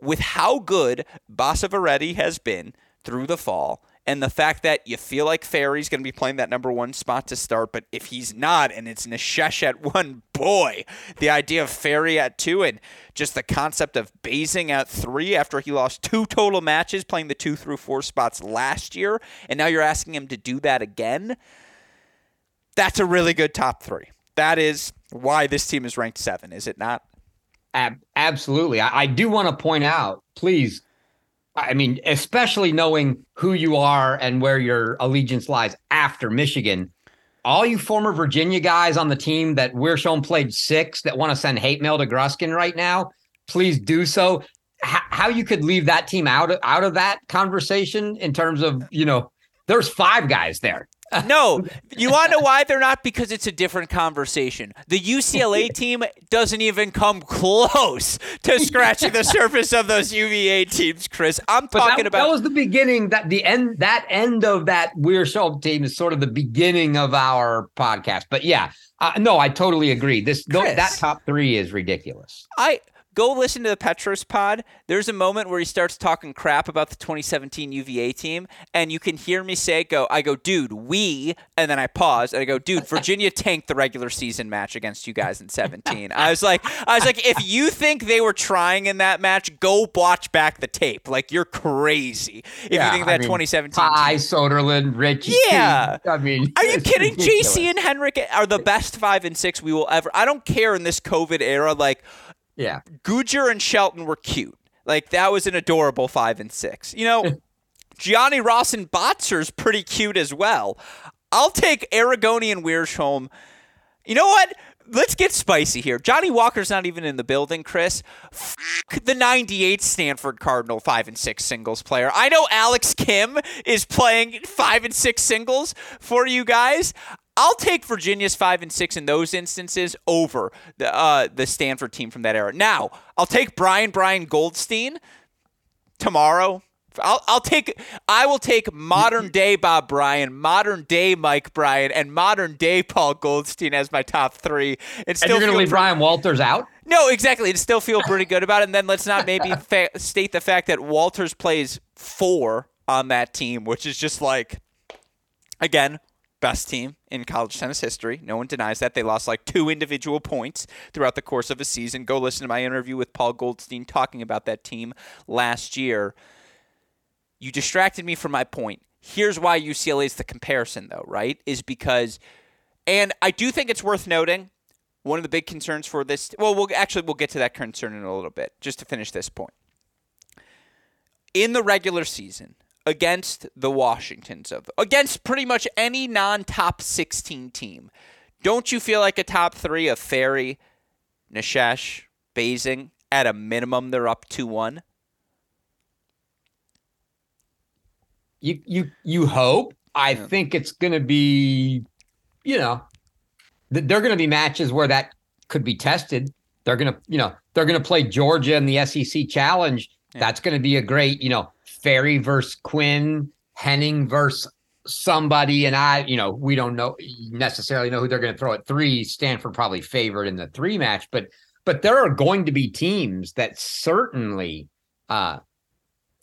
with how good Basavareddy has been through the fall, and the fact that you feel like Fery's going to be playing that number one spot to start, but if he's not, and it's Nishesh at one, boy, the idea of Fery at two, and just the concept of Basing at three after he lost two total matches playing the two through four spots last year, and now you're asking him to do that again. That's a really good top three. That is why this team is ranked seven, is it not? Ab- absolutely. I, I do want to point out, please I mean, especially knowing who you are and where your allegiance lies after Michigan. All you former Virginia guys on the team that Wiersholm played six that want to send hate mail to Gruskin right now, please do so. H- how you could leave that team out of, out of that conversation in terms of you know, there's five guys there no, you want to know why they're not? Because it's a different conversation. The UCLA team doesn't even come close to scratching the surface of those UVA teams, Chris. I'm talking that, about that was the beginning. That the end. That end of that Wiersholm team is sort of the beginning of our podcast. But yeah, uh, no, I totally agree. This Chris, that top three is ridiculous. I Go listen to the Petros pod. There's a moment where he starts talking crap about the 2017 UVA team, and you can hear me say, "Go!" I go, "Dude, we," and then I pause and I go, "Dude, Virginia tanked the regular season match against you guys in 17." I was like, I was like, if you think they were trying in that match, go watch back the tape. Like you're crazy if yeah, you think that I mean, 2017. Ty Soderlund, Richie. Yeah. I mean, are you kidding? JC and Henrik are the best five and six we will ever. I don't care in this COVID era, like yeah. Gujar and Shelton were cute. Like that was an adorable five and six. You know, Gianni Ross and Botzer's pretty cute as well. I'll take Aragone and Wiersholm. You know what? Let's get spicy here. Johnny Walker's not even in the building, Chris. F- the 98 Stanford Cardinal 5 and 6 singles player. I know Alex Kim is playing 5 and 6 singles for you guys. I'll take Virginia's five and six in those instances over the uh, the Stanford team from that era. Now, I'll take Brian Brian Goldstein tomorrow. I'll, I'll take I will take modern day Bob Bryan, modern day Mike Bryan, and modern day Paul Goldstein as my top three. And, still and you're going to leave Brian Wolters out? No, exactly. And still feel pretty good about it. And then let's not maybe fa- state the fact that Wolters plays four on that team, which is just like, again, best team in college tennis history. No one denies that. They lost like two individual points throughout the course of a season. Go listen to my interview with Paul Goldstein talking about that team last year. You distracted me from my point. Here's why UCLA is the comparison, though, right? Is because, and I do think it's worth noting one of the big concerns for this. Well, we'll actually we'll get to that concern in a little bit. Just to finish this point, in the regular season against the Washingtons of against pretty much any non-top 16 team. Don't you feel like a top 3 of Fery, Nishesh, Basing at a minimum they're up 2-1? You you you hope. I Yeah. think it's going to be you know th- there're going to be matches where that could be tested. They're going to, you know, they're going to play Georgia in the SEC Challenge. Yeah. That's going to be a great, you know, Fery versus Quinn, Henning versus somebody. And I, you know, we don't know necessarily know who they're going to throw at three. Stanford probably favored in the three match, but but there are going to be teams that certainly uh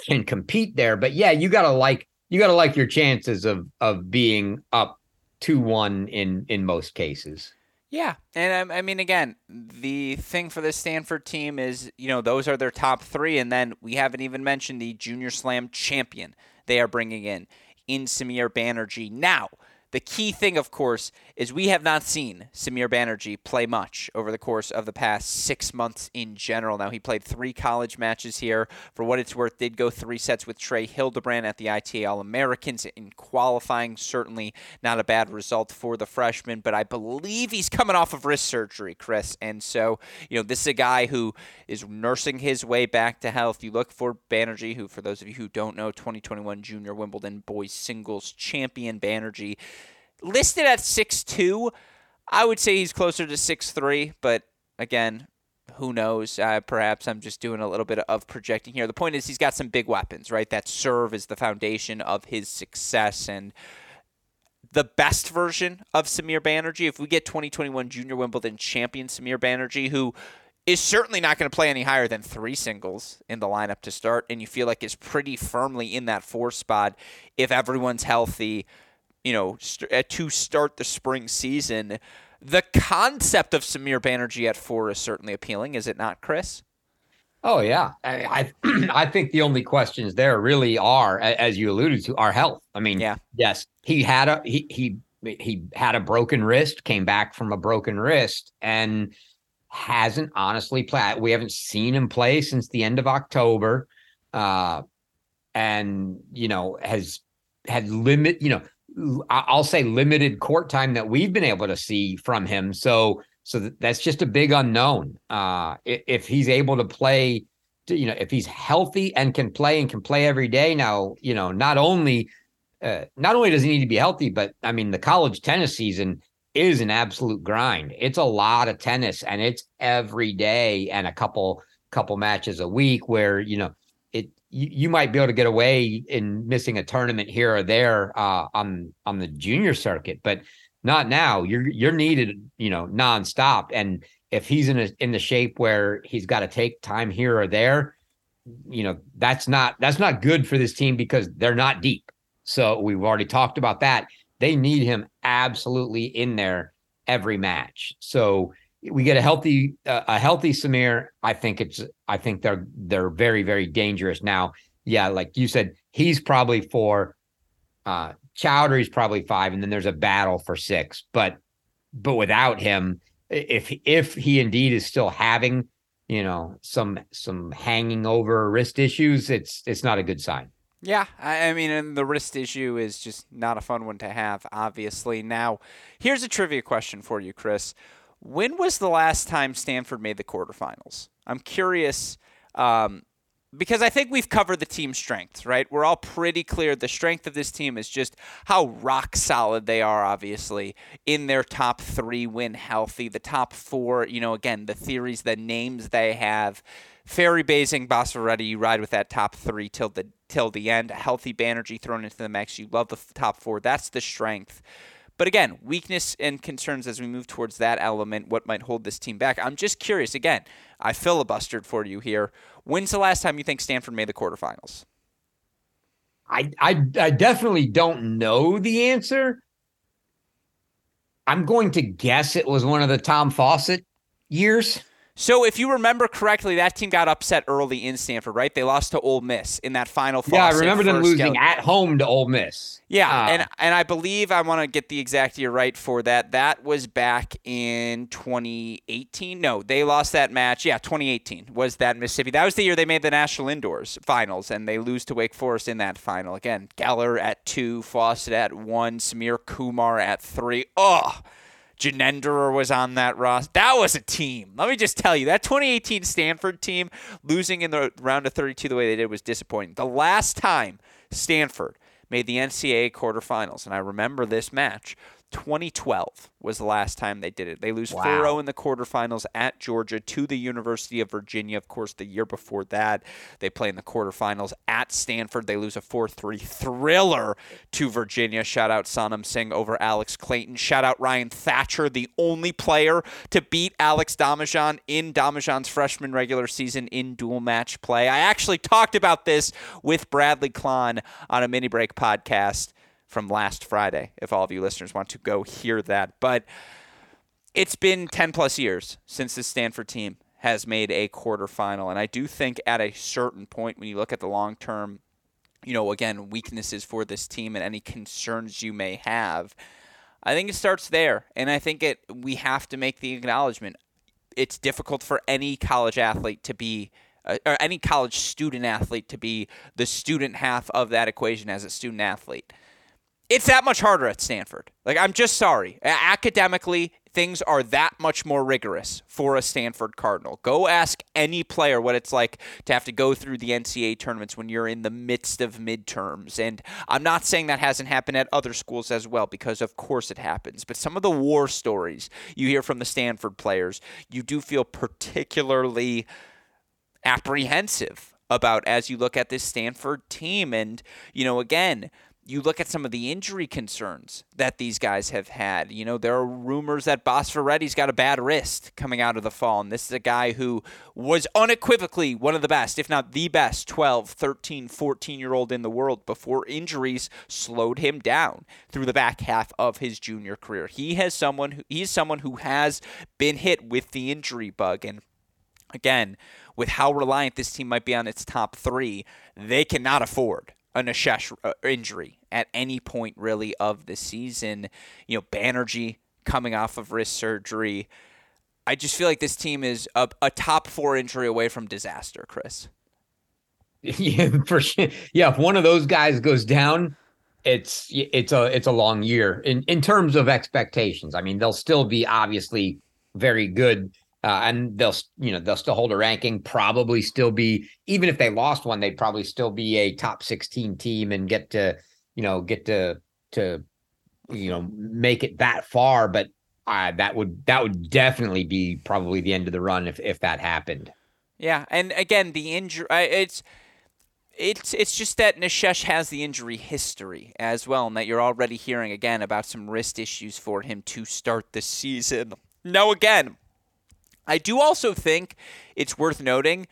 can compete there. But yeah, you gotta like you gotta like your chances of of being up two one in in most cases. Yeah, and I, I mean, again, the thing for the Stanford team is, you know, those are their top three, and then we haven't even mentioned the Junior Slam champion they are bringing in in Samir Banerjee. Now, the key thing, of course, is we have not seen Samir Banerjee play much over the course of the past six months in general. Now, he played three college matches here. For what it's worth, did go three sets with Trey Hildebrand at the ITA All Americans in qualifying. Certainly not a bad result for the freshman, but I believe he's coming off of wrist surgery, Chris. And so, you know, this is a guy who is nursing his way back to health. You look for Banerjee, who, for those of you who don't know, 2021 Junior Wimbledon Boys Singles Champion Banerjee listed at six two. I would say he's closer to six three, but again, who knows? Uh, perhaps I'm just doing a little bit of projecting here. The point is, he's got some big weapons, right? That serve as the foundation of his success and the best version of Samir Banerjee. If we get 2021 Junior Wimbledon champion Samir Banerjee, who is certainly not going to play any higher than three singles in the lineup to start, and you feel like is pretty firmly in that four spot if everyone's healthy you know, st- uh, to start the spring season. The concept of Samir Banerjee at four is certainly appealing, is it not, Chris? Oh yeah, I I, I think the only questions there really are, as you alluded to, are health. I mean, Yeah. yes, he had a he he he had a broken wrist, came back from a broken wrist, and hasn't honestly played. We haven't seen him play since the end of October, uh, and you know has had limit. You know, I'll say limited court time that we've been able to see from him. So so that's just a big unknown. Uh, if he's able to play, you know, if he's healthy and can play and can play every day now, you know, not only uh, not only does he need to be healthy, but I mean, the college tennis season is an absolute grind. It's a lot of tennis, and it's every day and a couple couple matches a week where you know you, you might be able to get away in missing a tournament here or there uh, on on the junior circuit, but not now. You're you're needed, you know, nonstop. And if he's in a in the shape where he's got to take time here or there, you know, that's not that's not good for this team because they're not deep. So we've already talked about that. They need him absolutely in there every match. So we get a healthy uh, a healthy Samir. I think it's I think they're they're very very dangerous now. Yeah, like you said, he's probably four. Uh, Chaudhry's probably five, and then there's a battle for six. But but without him, if if he indeed is still having you know some some hanging over wrist issues, it's it's not a good sign. Yeah, I, mean, and the wrist issue is just not a fun one to have, obviously. Now, here's a trivia question for you, Chris. When was the last time Stanford made the quarterfinals? I'm curious um, because I think we've covered the team strengths, right? We're all pretty clear. The strength of this team is just how rock solid they are, obviously, in their top three when healthy. The top four, you know, again, the theories, the names they have. Fery Basing, Basavareddy, you ride with that top three till the till the end. A healthy Banerjee thrown into the mix. You love the f- top four. That's the strength. But again, weakness and concerns as we move towards that element, what might hold this team back. I'm just curious. Again, I filibustered for you here. When's the last time you think Stanford made the quarterfinals? I, I I definitely don't know the answer. I'm going to guess it was one of the Tom Fawcett years. So if you remember correctly, that team got upset early in Stanford, right? They lost to Ole Miss in that final. Yeah, I remember them losing at home to Ole Miss. Yeah, uh, and and I believe I want to get the exact year right for that. That was back in 2018. No, they lost that match. Yeah, 2018 was that Mississippi. That was the year they made the national indoors finals, and they lose to Wake Forest in that final. Again, Geller at two, Fawcett at one, Samir Kumar at three. Oh Janenderer was on that roster. That was a team. Let me just tell you, that 2018 Stanford team losing in the round of 32 the way they did was disappointing. The last time Stanford made the NCAA quarterfinals, and I remember this match, 2012 was the last time they did it. They lose 4 0 in the quarterfinals at Georgia to the University of Virginia. Of course, the year before that, they play in the quarterfinals at Stanford. They lose a 4 3 thriller to Virginia. Shout out Sanam Singh over Alex Clayton. Shout out Ryan Thatcher, the only player to beat Alex Domijan in Domijan's freshman regular season in dual match play. I actually talked about this with Bradley Klahn on a mini break podcast from last Friday, if all of you listeners want to go hear that. But it's been 10 plus years since the Stanford team has made a quarterfinal. And I do think at a certain point, when you look at the long term, you know, again, weaknesses for this team and any concerns you may have, I think it starts there. And I think it we have to make the acknowledgement. It's difficult for any college athlete to be uh, or any college student athlete to be the student half of that equation as a student athlete it's that much harder at Stanford. Like, I'm just sorry. Academically, things are that much more rigorous for a Stanford Cardinal. Go ask any player what it's like to have to go through the NCAA tournaments when you're in the midst of midterms. And I'm not saying that hasn't happened at other schools as well, because of course it happens. But some of the war stories you hear from the Stanford players, you do feel particularly apprehensive about as you look at this Stanford team. And, you know, again, you look at some of the injury concerns that these guys have had. You know, there are rumors that Basavareddy's got a bad wrist coming out of the fall. And this is a guy who was unequivocally one of the best, if not the best, 12, 13, 14 year old in the world before injuries slowed him down through the back half of his junior career. He has someone who he's someone who has been hit with the injury bug. And again, with how reliant this team might be on its top three, they cannot afford a Nishesh uh, injury at any point really of the season. You know, Banerjee coming off of wrist surgery. I just feel like this team is a, a top four injury away from disaster, Chris. Yeah, for sure. Yeah, if one of those guys goes down, it's it's a it's a long year in in terms of expectations. I mean, they'll still be obviously very good uh, and they'll you know they'll still hold a ranking probably still be even if they lost one they'd probably still be a top 16 team and get to you know get to to you know make it that far but uh, that would that would definitely be probably the end of the run if if that happened yeah and again the injury it's it's it's just that Nishesh has the injury history as well, and that you're already hearing again about some wrist issues for him to start the season. Now, again, I do also think it's worth noting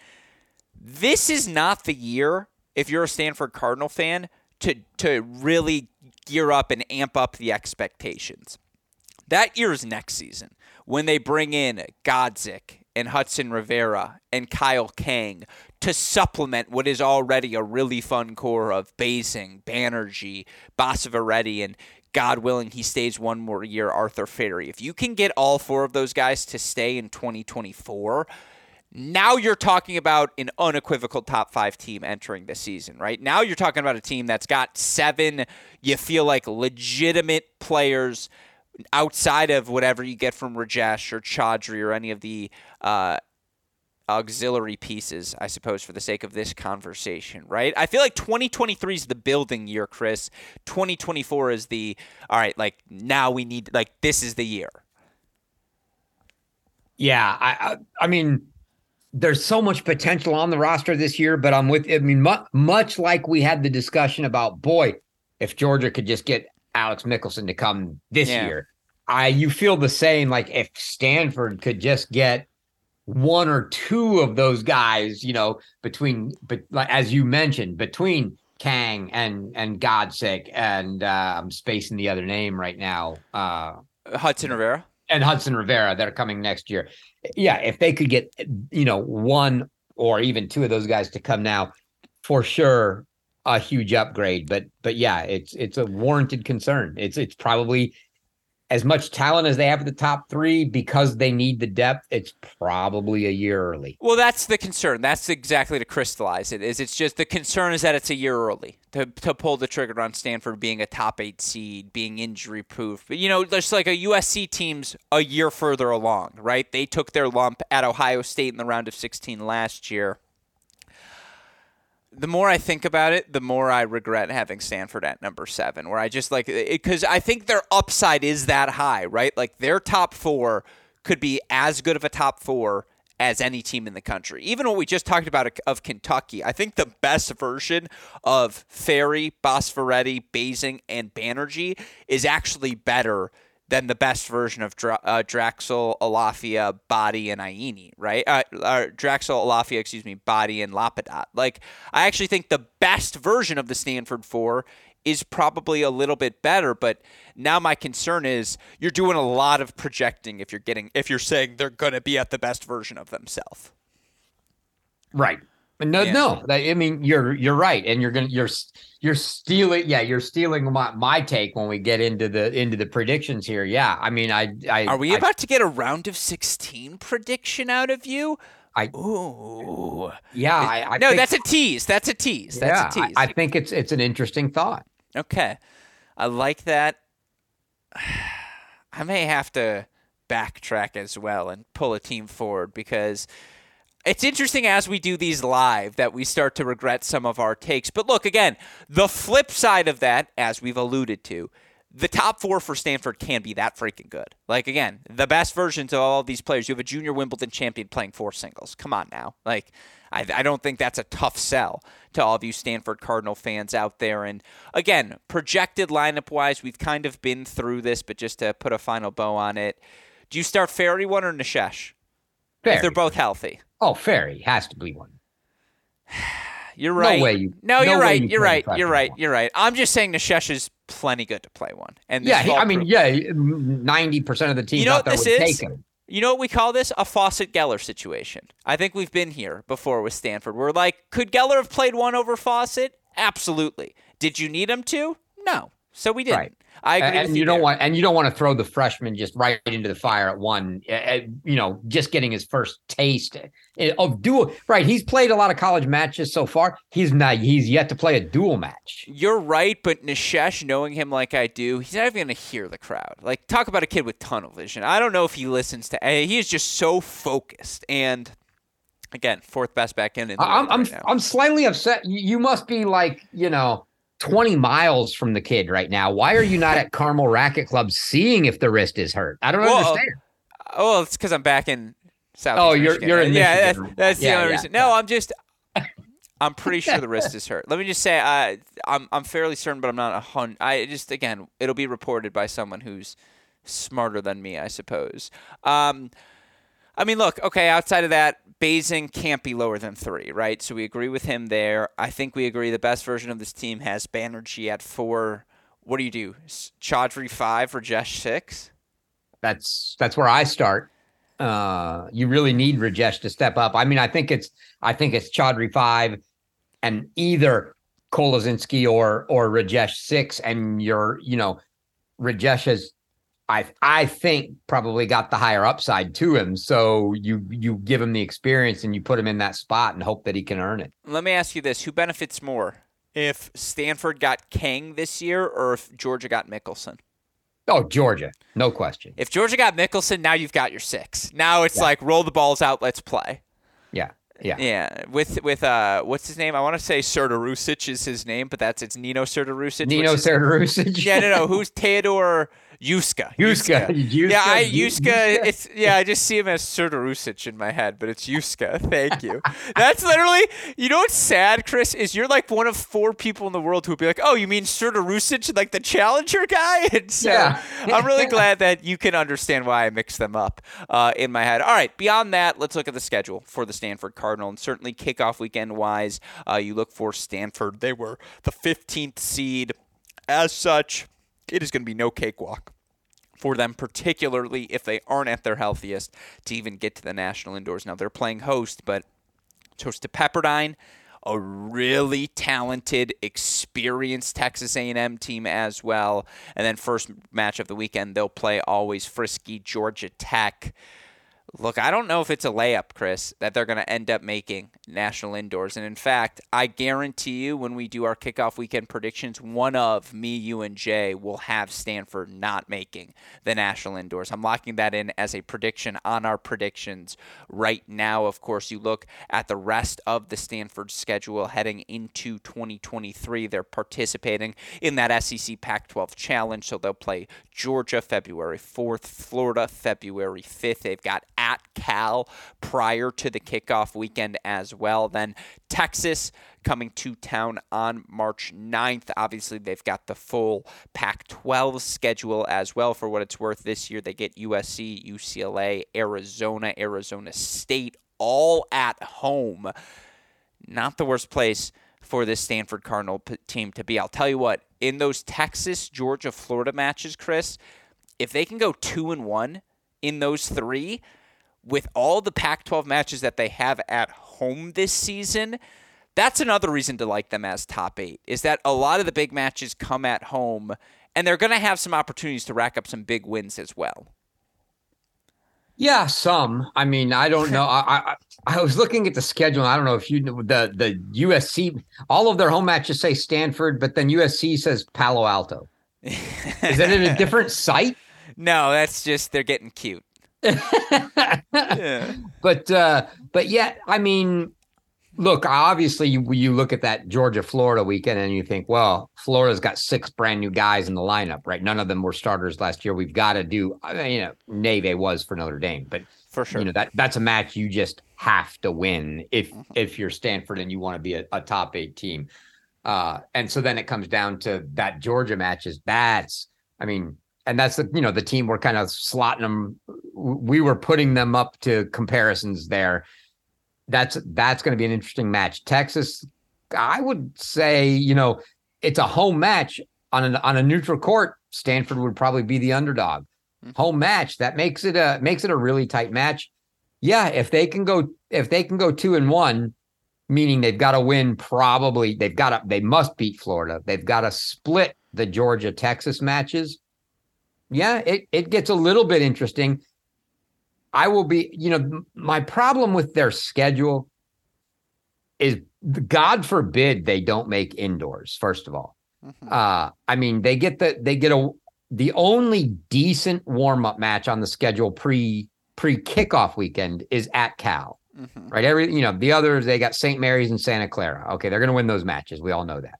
this is not the year, if you're a Stanford Cardinal fan, to, to really gear up and amp up the expectations. That year is next season when they bring in Godzik and Hudson Rivera and Kyle Kang to supplement what is already a really fun core of Basing, Banerjee, Basavareddy, and God willing, he stays one more year, Arthur Fery. If you can get all four of those guys to stay in 2024, now you're talking about an unequivocal top five team entering the season, right? Now you're talking about a team that's got seven, you feel like legitimate players outside of whatever you get from Rajesh or Chaudhry or any of the uh, auxiliary pieces, I suppose, for the sake of this conversation, right? I feel like 2023 is the building year, Chris. 2024 is the, all right, like now we need, like, this is the year. Yeah. I, I, I mean, there's so much potential on the roster this year, but I'm with, I mean, mu- much like we had the discussion about, boy, if Georgia could just get Alex Michelsen to come this yeah. year, I, you feel the same. Like if Stanford could just get, one or two of those guys, you know, between but like as you mentioned, between Kang and and Godzik and uh, I'm spacing the other name right now. Uh, Hudson Rivera and Hudson Rivera that are coming next year. Yeah, if they could get you know one or even two of those guys to come now, for sure a huge upgrade. But but yeah, it's it's a warranted concern. It's it's probably as much talent as they have at the top three because they need the depth. It's probably a year early. Well, that's the concern. That's exactly to crystallize it. Is it's just the concern is that it's a year early to to pull the trigger on Stanford being a top eight seed, being injury proof. But you know, there's like a USC team's a year further along, right? They took their lump at Ohio State in the round of 16 last year the more I think about it, the more I regret having Stanford at number seven, where I just like because I think their upside is that high, right? Like their top four could be as good of a top four as any team in the country. Even what we just talked about of Kentucky, I think the best version of Fery, Basavareddy, Basing, and Banerjee is actually better than the best version of Dra- uh, Draxl, Alafia, Baadi, and Ayeni, right? Uh, uh, Draxl, Alafia, excuse me, Baadi, and Lapadat. Like, I actually think the best version of the Stanford Four is probably a little bit better, but now my concern is you're doing a lot of projecting if you're getting if you're saying they're going to be at the best version of themselves. Right. No, yeah. no. I mean, you're you're right, and you're gonna you're you're stealing. Yeah, you're stealing my, my take when we get into the into the predictions here. Yeah, I mean, I, I are we I, about to get a round of sixteen prediction out of you? I ooh yeah. I, I no, think, that's a tease. That's a tease. That's yeah, a tease. I, I think it's it's an interesting thought. Okay, I like that. I may have to backtrack as well and pull a team forward because it's interesting as we do these live that we start to regret some of our takes. But look, again, the flip side of that, as we've alluded to, the top four for Stanford can be that freaking good. Like, again, the best versions of all of these players. You have a junior Wimbledon champion playing four singles. Come on now. Like, I, I don't think that's a tough sell to all of you Stanford Cardinal fans out there. And again, projected lineup wise, we've kind of been through this, but just to put a final bow on it, do you start Fery one or If they're both healthy. Oh, Fery has to be one. You're right. No way you. No, you're right. You are right. You're right. You're right. I'm just saying Nishesh is plenty good to play one. And yeah, he, I mean, yeah, ninety percent of the team. You know what this is? You know what we call this? A Fawcett Geller situation. I think we've been here before with Stanford. We're like, could Geller have played one over Fawcett? Absolutely. Did you need him to? No. So we didn't. Right. I agree. And, you, you, don't want and you don't want to throw the freshman just right into the fire at one. Uh, you know, just getting his first taste of dual. Right, he's played a lot of college matches so far. He's not. He's yet to play a dual match. You're right, but Nishesh, knowing him like I do, he's not even going to hear the crowd. Like talk about a kid with tunnel vision. I don't know if he listens to. Eh, he is just so focused and. Again, fourth best back in. in I'm I'm, right I'm slightly upset. You must be like you know 20 miles from the kid right now. Why are you not at Carmel Racket Club seeing if the wrist is hurt? I don't well, understand. Oh, it's because I'm back in South. Oh, you're Michigan. you're in yeah. Michigan. That's, that's yeah, the only yeah, reason. No, I'm just. I'm pretty sure the wrist is hurt. Let me just say, uh, I'm I'm fairly certain, but I'm not a hundred. I just again, it'll be reported by someone who's smarter than me, I suppose. Um, I mean, look, okay, outside of that, Basing can't be lower than three, right? So we agree with him there. I think we agree the best version of this team has Banerjee at four. What do you do? Chaudhry five, Rajesh six? That's that's where I start. Uh, you really need Rajesh to step up. I mean, I think it's I think it's Chaudhry five and either Kolozinski or or Rajesh six, and you're, you know, Rajesh has I I think probably got the higher upside to him. So you you give him the experience and you put him in that spot and hope that he can earn it. Let me ask you this: Who benefits more, if Stanford got Kang this year or if Georgia got Michelsen? Oh, Georgia, no question. If Georgia got Michelsen, now you've got your six. Now it's yeah. like roll the balls out, let's play. Yeah. Yeah. Yeah. With with uh what's his name? I want to say Serdarusic is his name, but that's it's Nino Serdarusic. Nino Serdarusic. Yeah, no, no. Who's Theodore Juska. Yuska. Juska. Yeah, I Juska. It's yeah. I just see him as Serdarusic in my head, but it's Yuska. Thank you. That's literally. You know what's sad, Chris? Is you're like one of four people in the world who would be like, "Oh, you mean Serdarusic, like the challenger guy?" And so yeah. I'm really glad that you can understand why I mix them up uh, in my head. All right. Beyond that, let's look at the schedule for the Stanford Cardinal, and certainly kickoff weekend wise, uh, you look for Stanford. They were the 15th seed. As such, it is going to be no cakewalk for them, particularly if they aren't at their healthiest, to even get to the national indoors. Now they're playing host, but host to Pepperdine, a really talented, experienced Texas A&M team as well. And then first match of the weekend, they'll play always frisky Georgia Tech. Look, I don't know if it's a layup, Chris, that they're going to end up making national indoors. And in fact, I guarantee you when we do our kickoff weekend predictions, one of me, you, and Jay will have Stanford not making the national indoors. I'm locking that in as a prediction on our predictions right now. Of course, you look at the rest of the Stanford schedule heading into 2023. They're participating in that SEC Pac 12 challenge. So they'll play Georgia February 4th, Florida February 5th. They've got at Cal prior to the kickoff weekend as well. Then Texas coming to town on March 9th. Obviously, they've got the full Pac 12 schedule as well. For what it's worth, this year they get USC, UCLA, Arizona, Arizona State, all at home. Not the worst place for this Stanford Cardinal p- team to be. I'll tell you what, in those Texas, Georgia, Florida matches, Chris, if they can go two and one in those three, with all the Pac 12 matches that they have at home this season, that's another reason to like them as top eight, is that a lot of the big matches come at home, and they're going to have some opportunities to rack up some big wins as well. Yeah, some. I mean, I don't know. I, I, I was looking at the schedule. I don't know if you know the the USC. All of their home matches say Stanford, but then USC says Palo Alto. Is that in a different site? No, that's just they're getting cute. yeah. But uh, but yeah, I mean, look, obviously you, you look at that Georgia Florida weekend and you think, well, Florida's got six brand new guys in the lineup, right? None of them were starters last year. We've got to do, I mean, you know, Neve was for Notre Dame, but for sure, you know that that's a match you just have to win if mm-hmm. if you're Stanford and you want to be a, a top eight team. Uh, and so then it comes down to that Georgia matches. That's, I mean, and that's the you know the team we're kind of slotting them. We were putting them up to comparisons there. That's that's going to be an interesting match. Texas, I would say, you know, it's a home match on an on a neutral court. Stanford would probably be the underdog. Mm-hmm. Home match that makes it a makes it a really tight match. Yeah, if they can go if they can go two and one, meaning they've got to win. Probably they've got to they must beat Florida. They've got to split the Georgia Texas matches yeah, it, it gets a little bit interesting. I will be, you know, my problem with their schedule is God forbid they don't make indoors, first of all. Mm-hmm. Uh, I mean, they get the they get a the only decent warm-up match on the schedule pre pre kickoff weekend is at Cal. Mm-hmm. Right. Every you know, the others they got St. Mary's and Santa Clara. Okay, they're gonna win those matches. We all know that.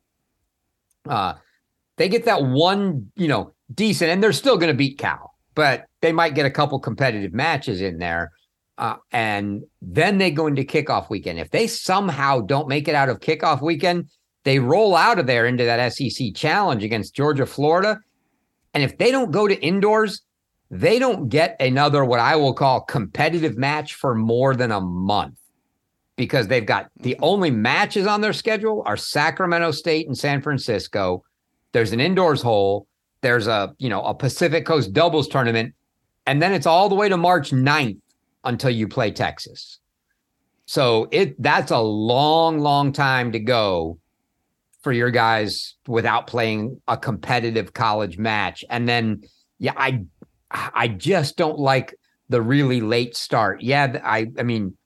Uh they get that one, you know, decent, and they're still going to beat Cal, but they might get a couple competitive matches in there. Uh, and then they go into kickoff weekend. If they somehow don't make it out of kickoff weekend, they roll out of there into that SEC challenge against Georgia, Florida. And if they don't go to indoors, they don't get another what I will call competitive match for more than a month because they've got the only matches on their schedule are Sacramento State and San Francisco. There's an indoors hole there's a you know a Pacific Coast doubles tournament, and then it's all the way to March 9th until you play Texas. So it that's a long, long time to go for your guys without playing a competitive college match. And then yeah, I I just don't like the really late start. Yeah, I I mean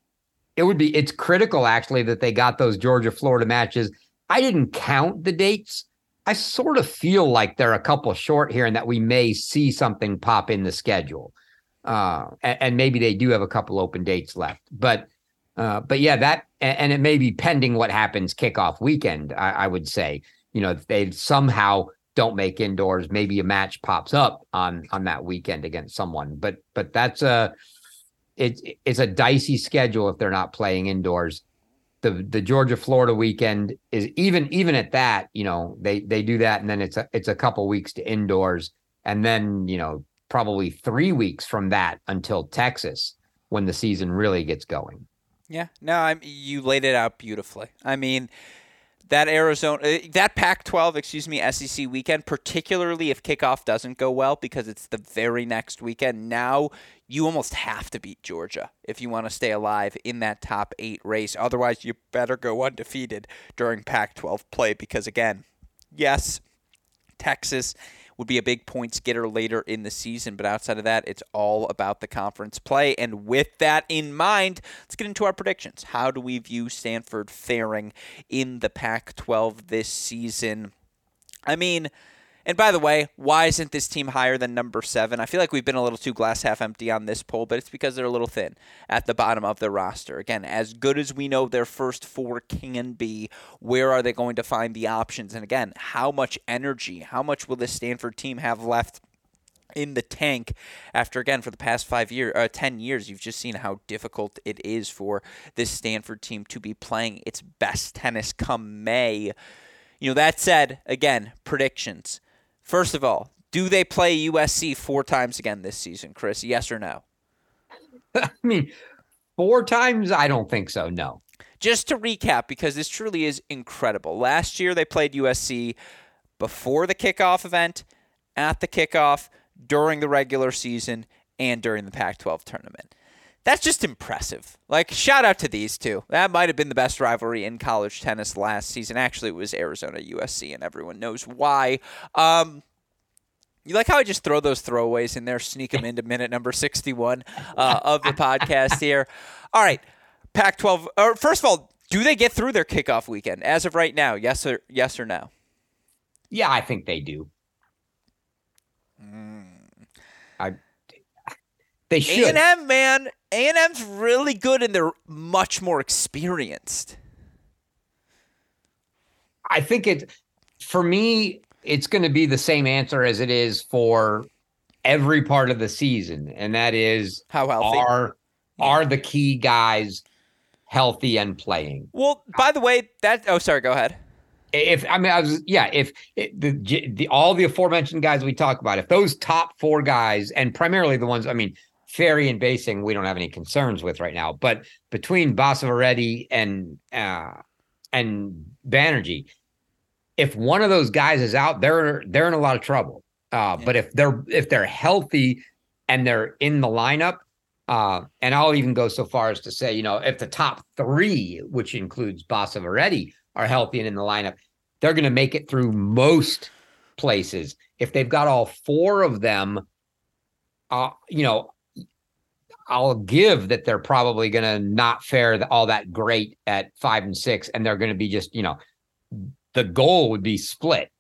it would be it's critical actually that they got those Georgia Florida matches. I didn't count the dates I sort of feel like they're a couple short here and that we may see something pop in the schedule. Uh, and, and, maybe they do have a couple open dates left. But uh, but yeah, that and it may be pending what happens kickoff weekend, I, I would say. You know, if they somehow don't make indoors, maybe a match pops up on on that weekend against someone. But but that's a it's it's a dicey schedule if they're not playing indoors the the Georgia Florida weekend is even even at that, you know, they they do that and then it's a it's a couple weeks to indoors and then, you know, probably 3 weeks from that until Texas when the season really gets going. Yeah. No, I'm you laid it out beautifully. I mean, that Arizona, uh, that Pac-12, excuse me, SEC weekend, particularly if kickoff doesn't go well because it's the very next weekend. Now you almost have to beat Georgia if you want to stay alive in that top eight race. Otherwise, you better go undefeated during Pac-12 play because again, yes, Texas would be a big points getter later in the season. But outside of that, it's all about the conference play. And with that in mind, let's get into our predictions. How do we view Stanford faring in the Pac 12 this season? I mean, and by the way, why isn't this team higher than number seven? I feel like we've been a little too glass half empty on this poll, but it's because they're a little thin at the bottom of the roster. Again, as good as we know their first four can be, where are they going to find the options? And again, how much energy, how much will this Stanford team have left? in the tank after again for the past five years uh, 10 years you've just seen how difficult it is for this stanford team to be playing its best tennis come may you know that said again predictions First of all, do they play USC four times again this season, Chris? Yes or no? I mean, four times? I don't think so. No. Just to recap, because this truly is incredible. Last year they played USC before the kickoff event, at the kickoff, during the regular season, and during the Pac 12 tournament. That's just impressive. Like, shout out to these two. That might have been the best rivalry in college tennis last season. Actually, it was Arizona USC, and everyone knows why. Um, you like how I just throw those throwaways in there, sneak them into minute number 61 uh, of the podcast here. All right, Pac 12. Or first of all, do they get through their kickoff weekend as of right now? Yes or yes or no? Yeah, I think they do. Mm. I they should. A&M, man, A&M's really good and they're much more experienced. I think it for me it's going to be the same answer as it is for every part of the season and that is how healthy are yeah. are the key guys healthy and playing. Well, by the way, that oh sorry, go ahead. If I mean I was yeah, if the, the all the aforementioned guys we talk about, if those top 4 guys and primarily the ones I mean Fery and Basing, we don't have any concerns with right now. But between Basavareddy and uh, and Banerjee, if one of those guys is out, they're they're in a lot of trouble. Uh, yeah. But if they're if they're healthy and they're in the lineup, uh, and I'll even go so far as to say, you know, if the top three, which includes Basavareddy, are healthy and in the lineup, they're going to make it through most places. If they've got all four of them, uh, you know, I'll give that they're probably going to not fare all that great at five and six, and they're going to be just you know, the goal would be split,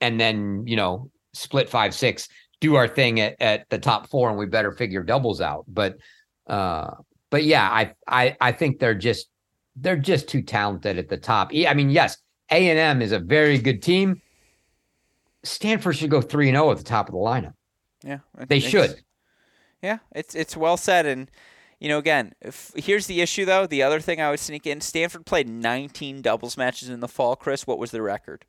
and then you know split five six, do our thing at, at the top four, and we better figure doubles out. But uh, but yeah, I I I think they're just they're just too talented at the top. I mean, yes, A and M is a very good team. Stanford should go three and zero at the top of the lineup. Yeah, they should. Yeah, it's it's well said, and you know, again, if, here's the issue though. The other thing I would sneak in: Stanford played 19 doubles matches in the fall. Chris, what was the record?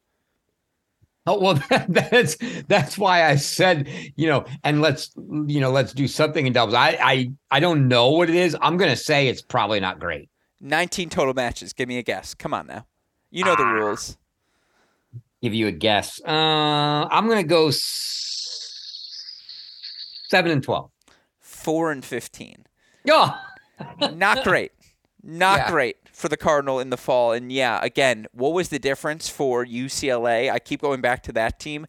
Oh well, that, that's that's why I said you know, and let's you know, let's do something in doubles. I I I don't know what it is. I'm gonna say it's probably not great. 19 total matches. Give me a guess. Come on now, you know the rules. Give you a guess. Uh, I'm gonna go s- seven and twelve four and fifteen. Oh. not great. Not yeah. great for the Cardinal in the fall. And yeah, again, what was the difference for UCLA? I keep going back to that team.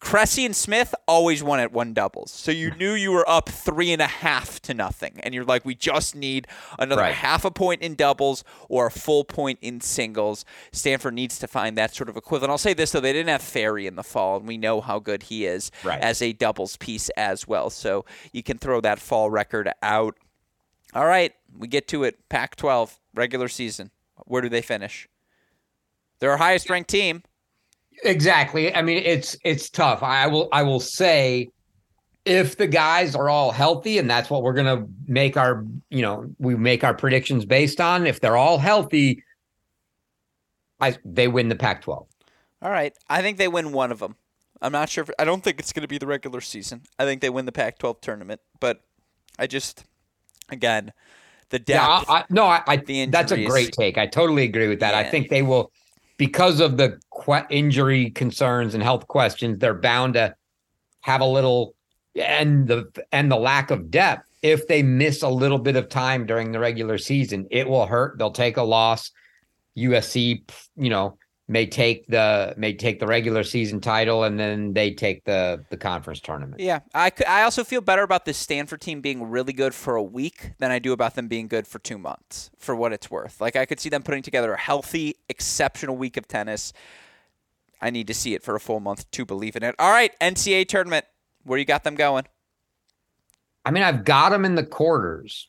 Cressy and Smith always won at one doubles. So you hmm. knew you were up three and a half to nothing. And you're like, we just need another right. half a point in doubles or a full point in singles. Stanford needs to find that sort of equivalent. I'll say this, though, they didn't have Fery in the fall, and we know how good he is right. as a doubles piece as well. So you can throw that fall record out. All right, we get to it. Pac 12, regular season. Where do they finish? They're our highest ranked team. Exactly. I mean, it's it's tough. I will I will say if the guys are all healthy and that's what we're going to make our, you know, we make our predictions based on, if they're all healthy, I they win the Pac-12. All right. I think they win one of them. I'm not sure if, I don't think it's going to be the regular season. I think they win the Pac-12 tournament, but I just again, the depth. Yeah, I, no, I, I that's a great take. I totally agree with that. Yeah. I think they will because of the que- injury concerns and health questions, they're bound to have a little and the and the lack of depth. If they miss a little bit of time during the regular season, it will hurt. They'll take a loss. USC, you know, may take the may take the regular season title and then they take the the conference tournament. Yeah, I, I also feel better about this Stanford team being really good for a week than I do about them being good for two months. For what it's worth, like I could see them putting together a healthy, exceptional week of tennis. I need to see it for a full month to believe in it. All right, NCAA tournament, where you got them going? I mean, I've got them in the quarters,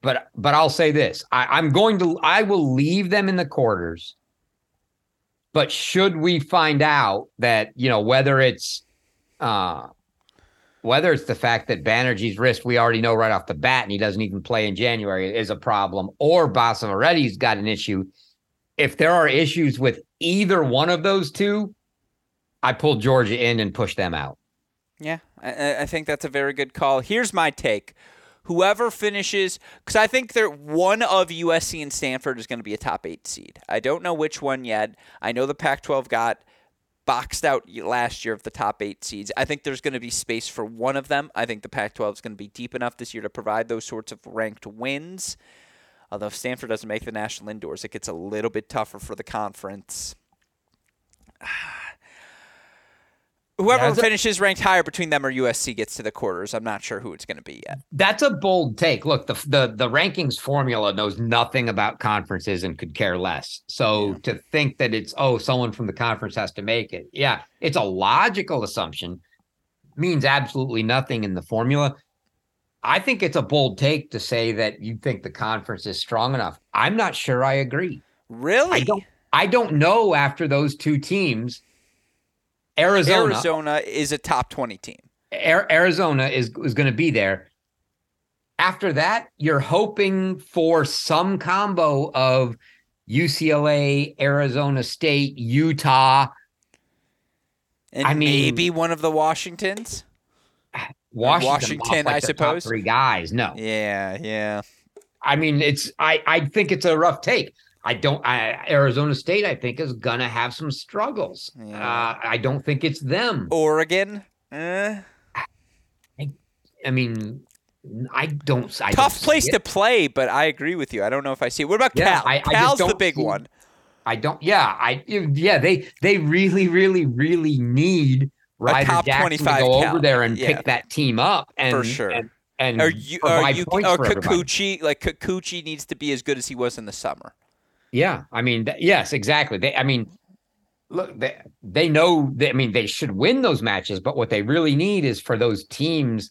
but but I'll say this: I, I'm going to I will leave them in the quarters but should we find out that, you know, whether it's uh whether it's the fact that Banerjee's wrist, we already know right off the bat, and he doesn't even play in January, is a problem, or Basavareddy's got an issue. If there are issues with either one of those two, I pull Georgia in and push them out. Yeah, I, I think that's a very good call. Here's my take whoever finishes, because I think that one of USC and Stanford is going to be a top eight seed. I don't know which one yet. I know the Pac 12 got boxed out last year of the top eight seeds. I think there's going to be space for one of them. I think the Pac 12 is going to be deep enough this year to provide those sorts of ranked wins. Although if Stanford doesn't make the national indoors, it gets a little bit tougher for the conference. Ah. Whoever yeah, finishes ranked higher between them or USC gets to the quarters. I'm not sure who it's going to be yet. That's a bold take. Look, the the the rankings formula knows nothing about conferences and could care less. So yeah. to think that it's oh someone from the conference has to make it, yeah, it's a logical assumption. Means absolutely nothing in the formula. I think it's a bold take to say that you think the conference is strong enough. I'm not sure I agree. Really? I don't. I don't know after those two teams Arizona. Arizona is a top 20 team. Arizona is, is going to be there. After that, you're hoping for some combo of UCLA, Arizona State, Utah. And I mean, maybe one of the Washingtons. Washington, Washington like I suppose. three guys. No. Yeah, yeah. I mean, it's I I think it's a rough take. I don't. I, Arizona State, I think, is gonna have some struggles. Yeah. Uh, I don't think it's them. Oregon. Eh. I, I mean, I don't. I Tough don't place to play, but I agree with you. I don't know if I see it. What about yeah, Cal? I, Cal's the big see, one. I don't. Yeah, I. Yeah, they they really, really, really need Ryder Jackson to go Cal. over there and yeah. pick that team up. And, For sure. And, and are you, are you, or Kikuchi, like Kikuchi needs to be as good as he was in the summer. Yeah, I mean, th- yes, exactly. They, I mean, look, they, they know. They, I mean, they should win those matches, but what they really need is for those teams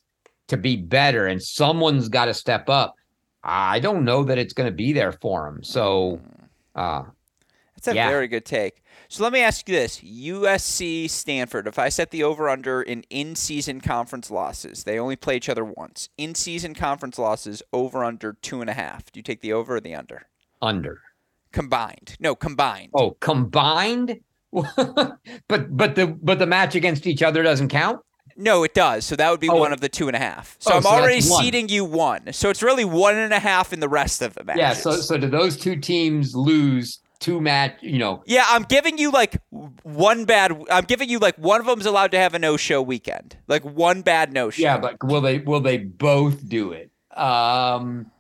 to be better, and someone's got to step up. I don't know that it's going to be there for them. So, uh, that's a yeah. very good take. So let me ask you this: USC Stanford. If I set the over under in in season conference losses, they only play each other once. In season conference losses over under two and a half. Do you take the over or the under? Under combined. No, combined. Oh, combined. but but the but the match against each other doesn't count. No, it does. So that would be oh. one of the two and a half. So oh, I'm so already seeding you one. So it's really one and a half in the rest of the matches. Yeah. So so do those two teams lose two match? You know. Yeah, I'm giving you like one bad. I'm giving you like one of them's allowed to have a no show weekend. Like one bad no show. Yeah, but will they will they both do it? Um.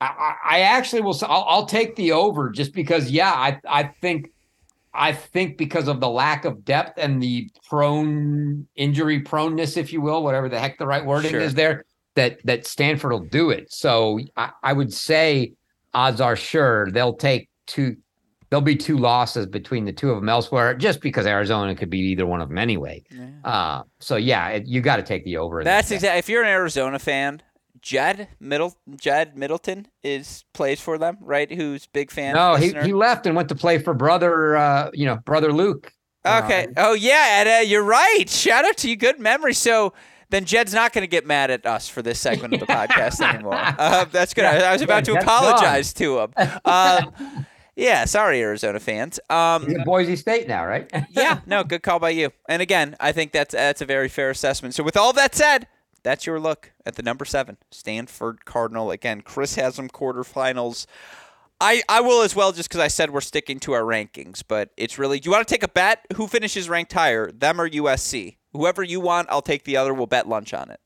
I, I actually will. I'll, I'll take the over just because. Yeah, I I think I think because of the lack of depth and the prone injury proneness, if you will, whatever the heck the right wording sure. is there, that that Stanford will do it. So I, I, would say odds are sure they'll take two. There'll be two losses between the two of them elsewhere, just because Arizona could beat either one of them anyway. Yeah. Uh, so yeah, it, you got to take the over. That's exactly. If you're an Arizona fan, Jed Middle Jed Middleton is plays for them, right? Who's big fan. No, he, he left and went to play for brother, uh, you know, brother Luke. Okay. Uh, oh yeah, and uh, you're right. Shout out to you. Good memory. So then Jed's not going to get mad at us for this segment of the podcast anymore. Uh, that's good. I, I was about yeah, to apologize to him. Um, yeah, sorry, Arizona fans. Um, Boise State now, right? yeah, no, good call by you. And again, I think that's that's a very fair assessment. So with all that said, that's your look at the number seven Stanford Cardinal. Again, Chris has them quarterfinals. I, I will as well, just because I said we're sticking to our rankings. But it's really, do you want to take a bet? Who finishes ranked higher, them or USC? Whoever you want, I'll take the other. We'll bet lunch on it.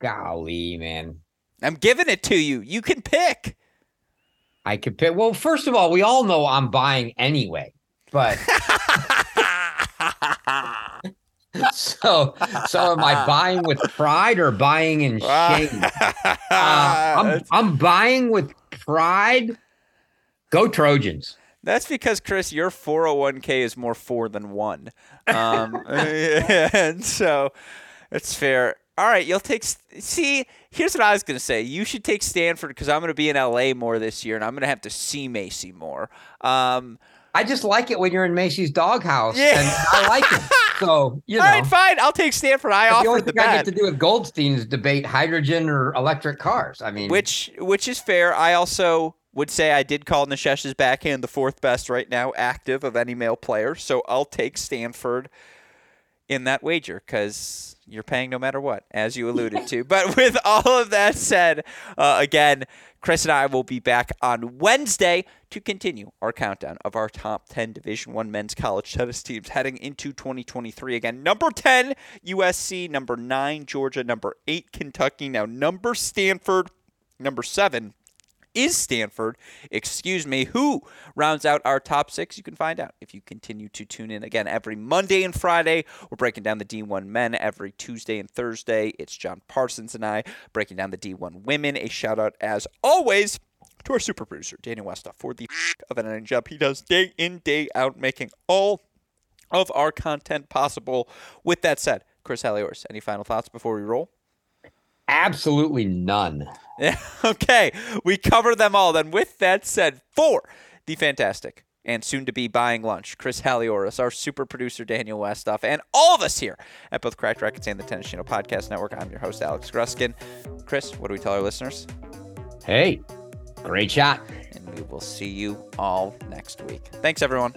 Golly, man. I'm giving it to you. You can pick. I could pick. Well, first of all, we all know I'm buying anyway, but so so am I buying with pride or buying in shame? Uh, I'm I'm buying with pride. Go Trojans. That's because Chris, your 401k is more four than one, um, and so it's fair. All right, you'll take. See, here's what I was gonna say. You should take Stanford because I'm gonna be in LA more this year, and I'm gonna have to see Macy more. Um, I just like it when you're in Macy's doghouse, yeah. and I like it. So you know, all right, fine. I'll take Stanford. I offer the only thing bet. I get to do with Goldstein's debate hydrogen or electric cars. I mean, which which is fair. I also would say I did call Nishesh's backhand the fourth best right now, active of any male player. So I'll take Stanford in that wager because you're paying no matter what, as you alluded to. But with all of that said, uh, again, Chris and I will be back on Wednesday to continue our countdown of our top 10 Division 1 men's college tennis teams heading into 2023. Again, number 10 USC, number 9 Georgia, number 8 Kentucky, now number Stanford, number 7 is Stanford, excuse me, who rounds out our top six. You can find out if you continue to tune in again every Monday and Friday. We're breaking down the D1 men every Tuesday and Thursday. It's John Parsons and I breaking down the D1 women. A shout out, as always, to our super producer, Daniel Westoff, for the of an editing job he does day in, day out, making all of our content possible. With that said, Chris Halioris, any final thoughts before we roll? Absolutely none. Okay, we cover them all. Then, with that said, for the fantastic and soon to be buying lunch, Chris Halioris, our super producer, Daniel Westoff, and all of us here at both Cracked Racquets and the Tennis Channel Podcast Network. I'm your host, Alex Gruskin. Chris, what do we tell our listeners? Hey, great shot. And we will see you all next week. Thanks, everyone.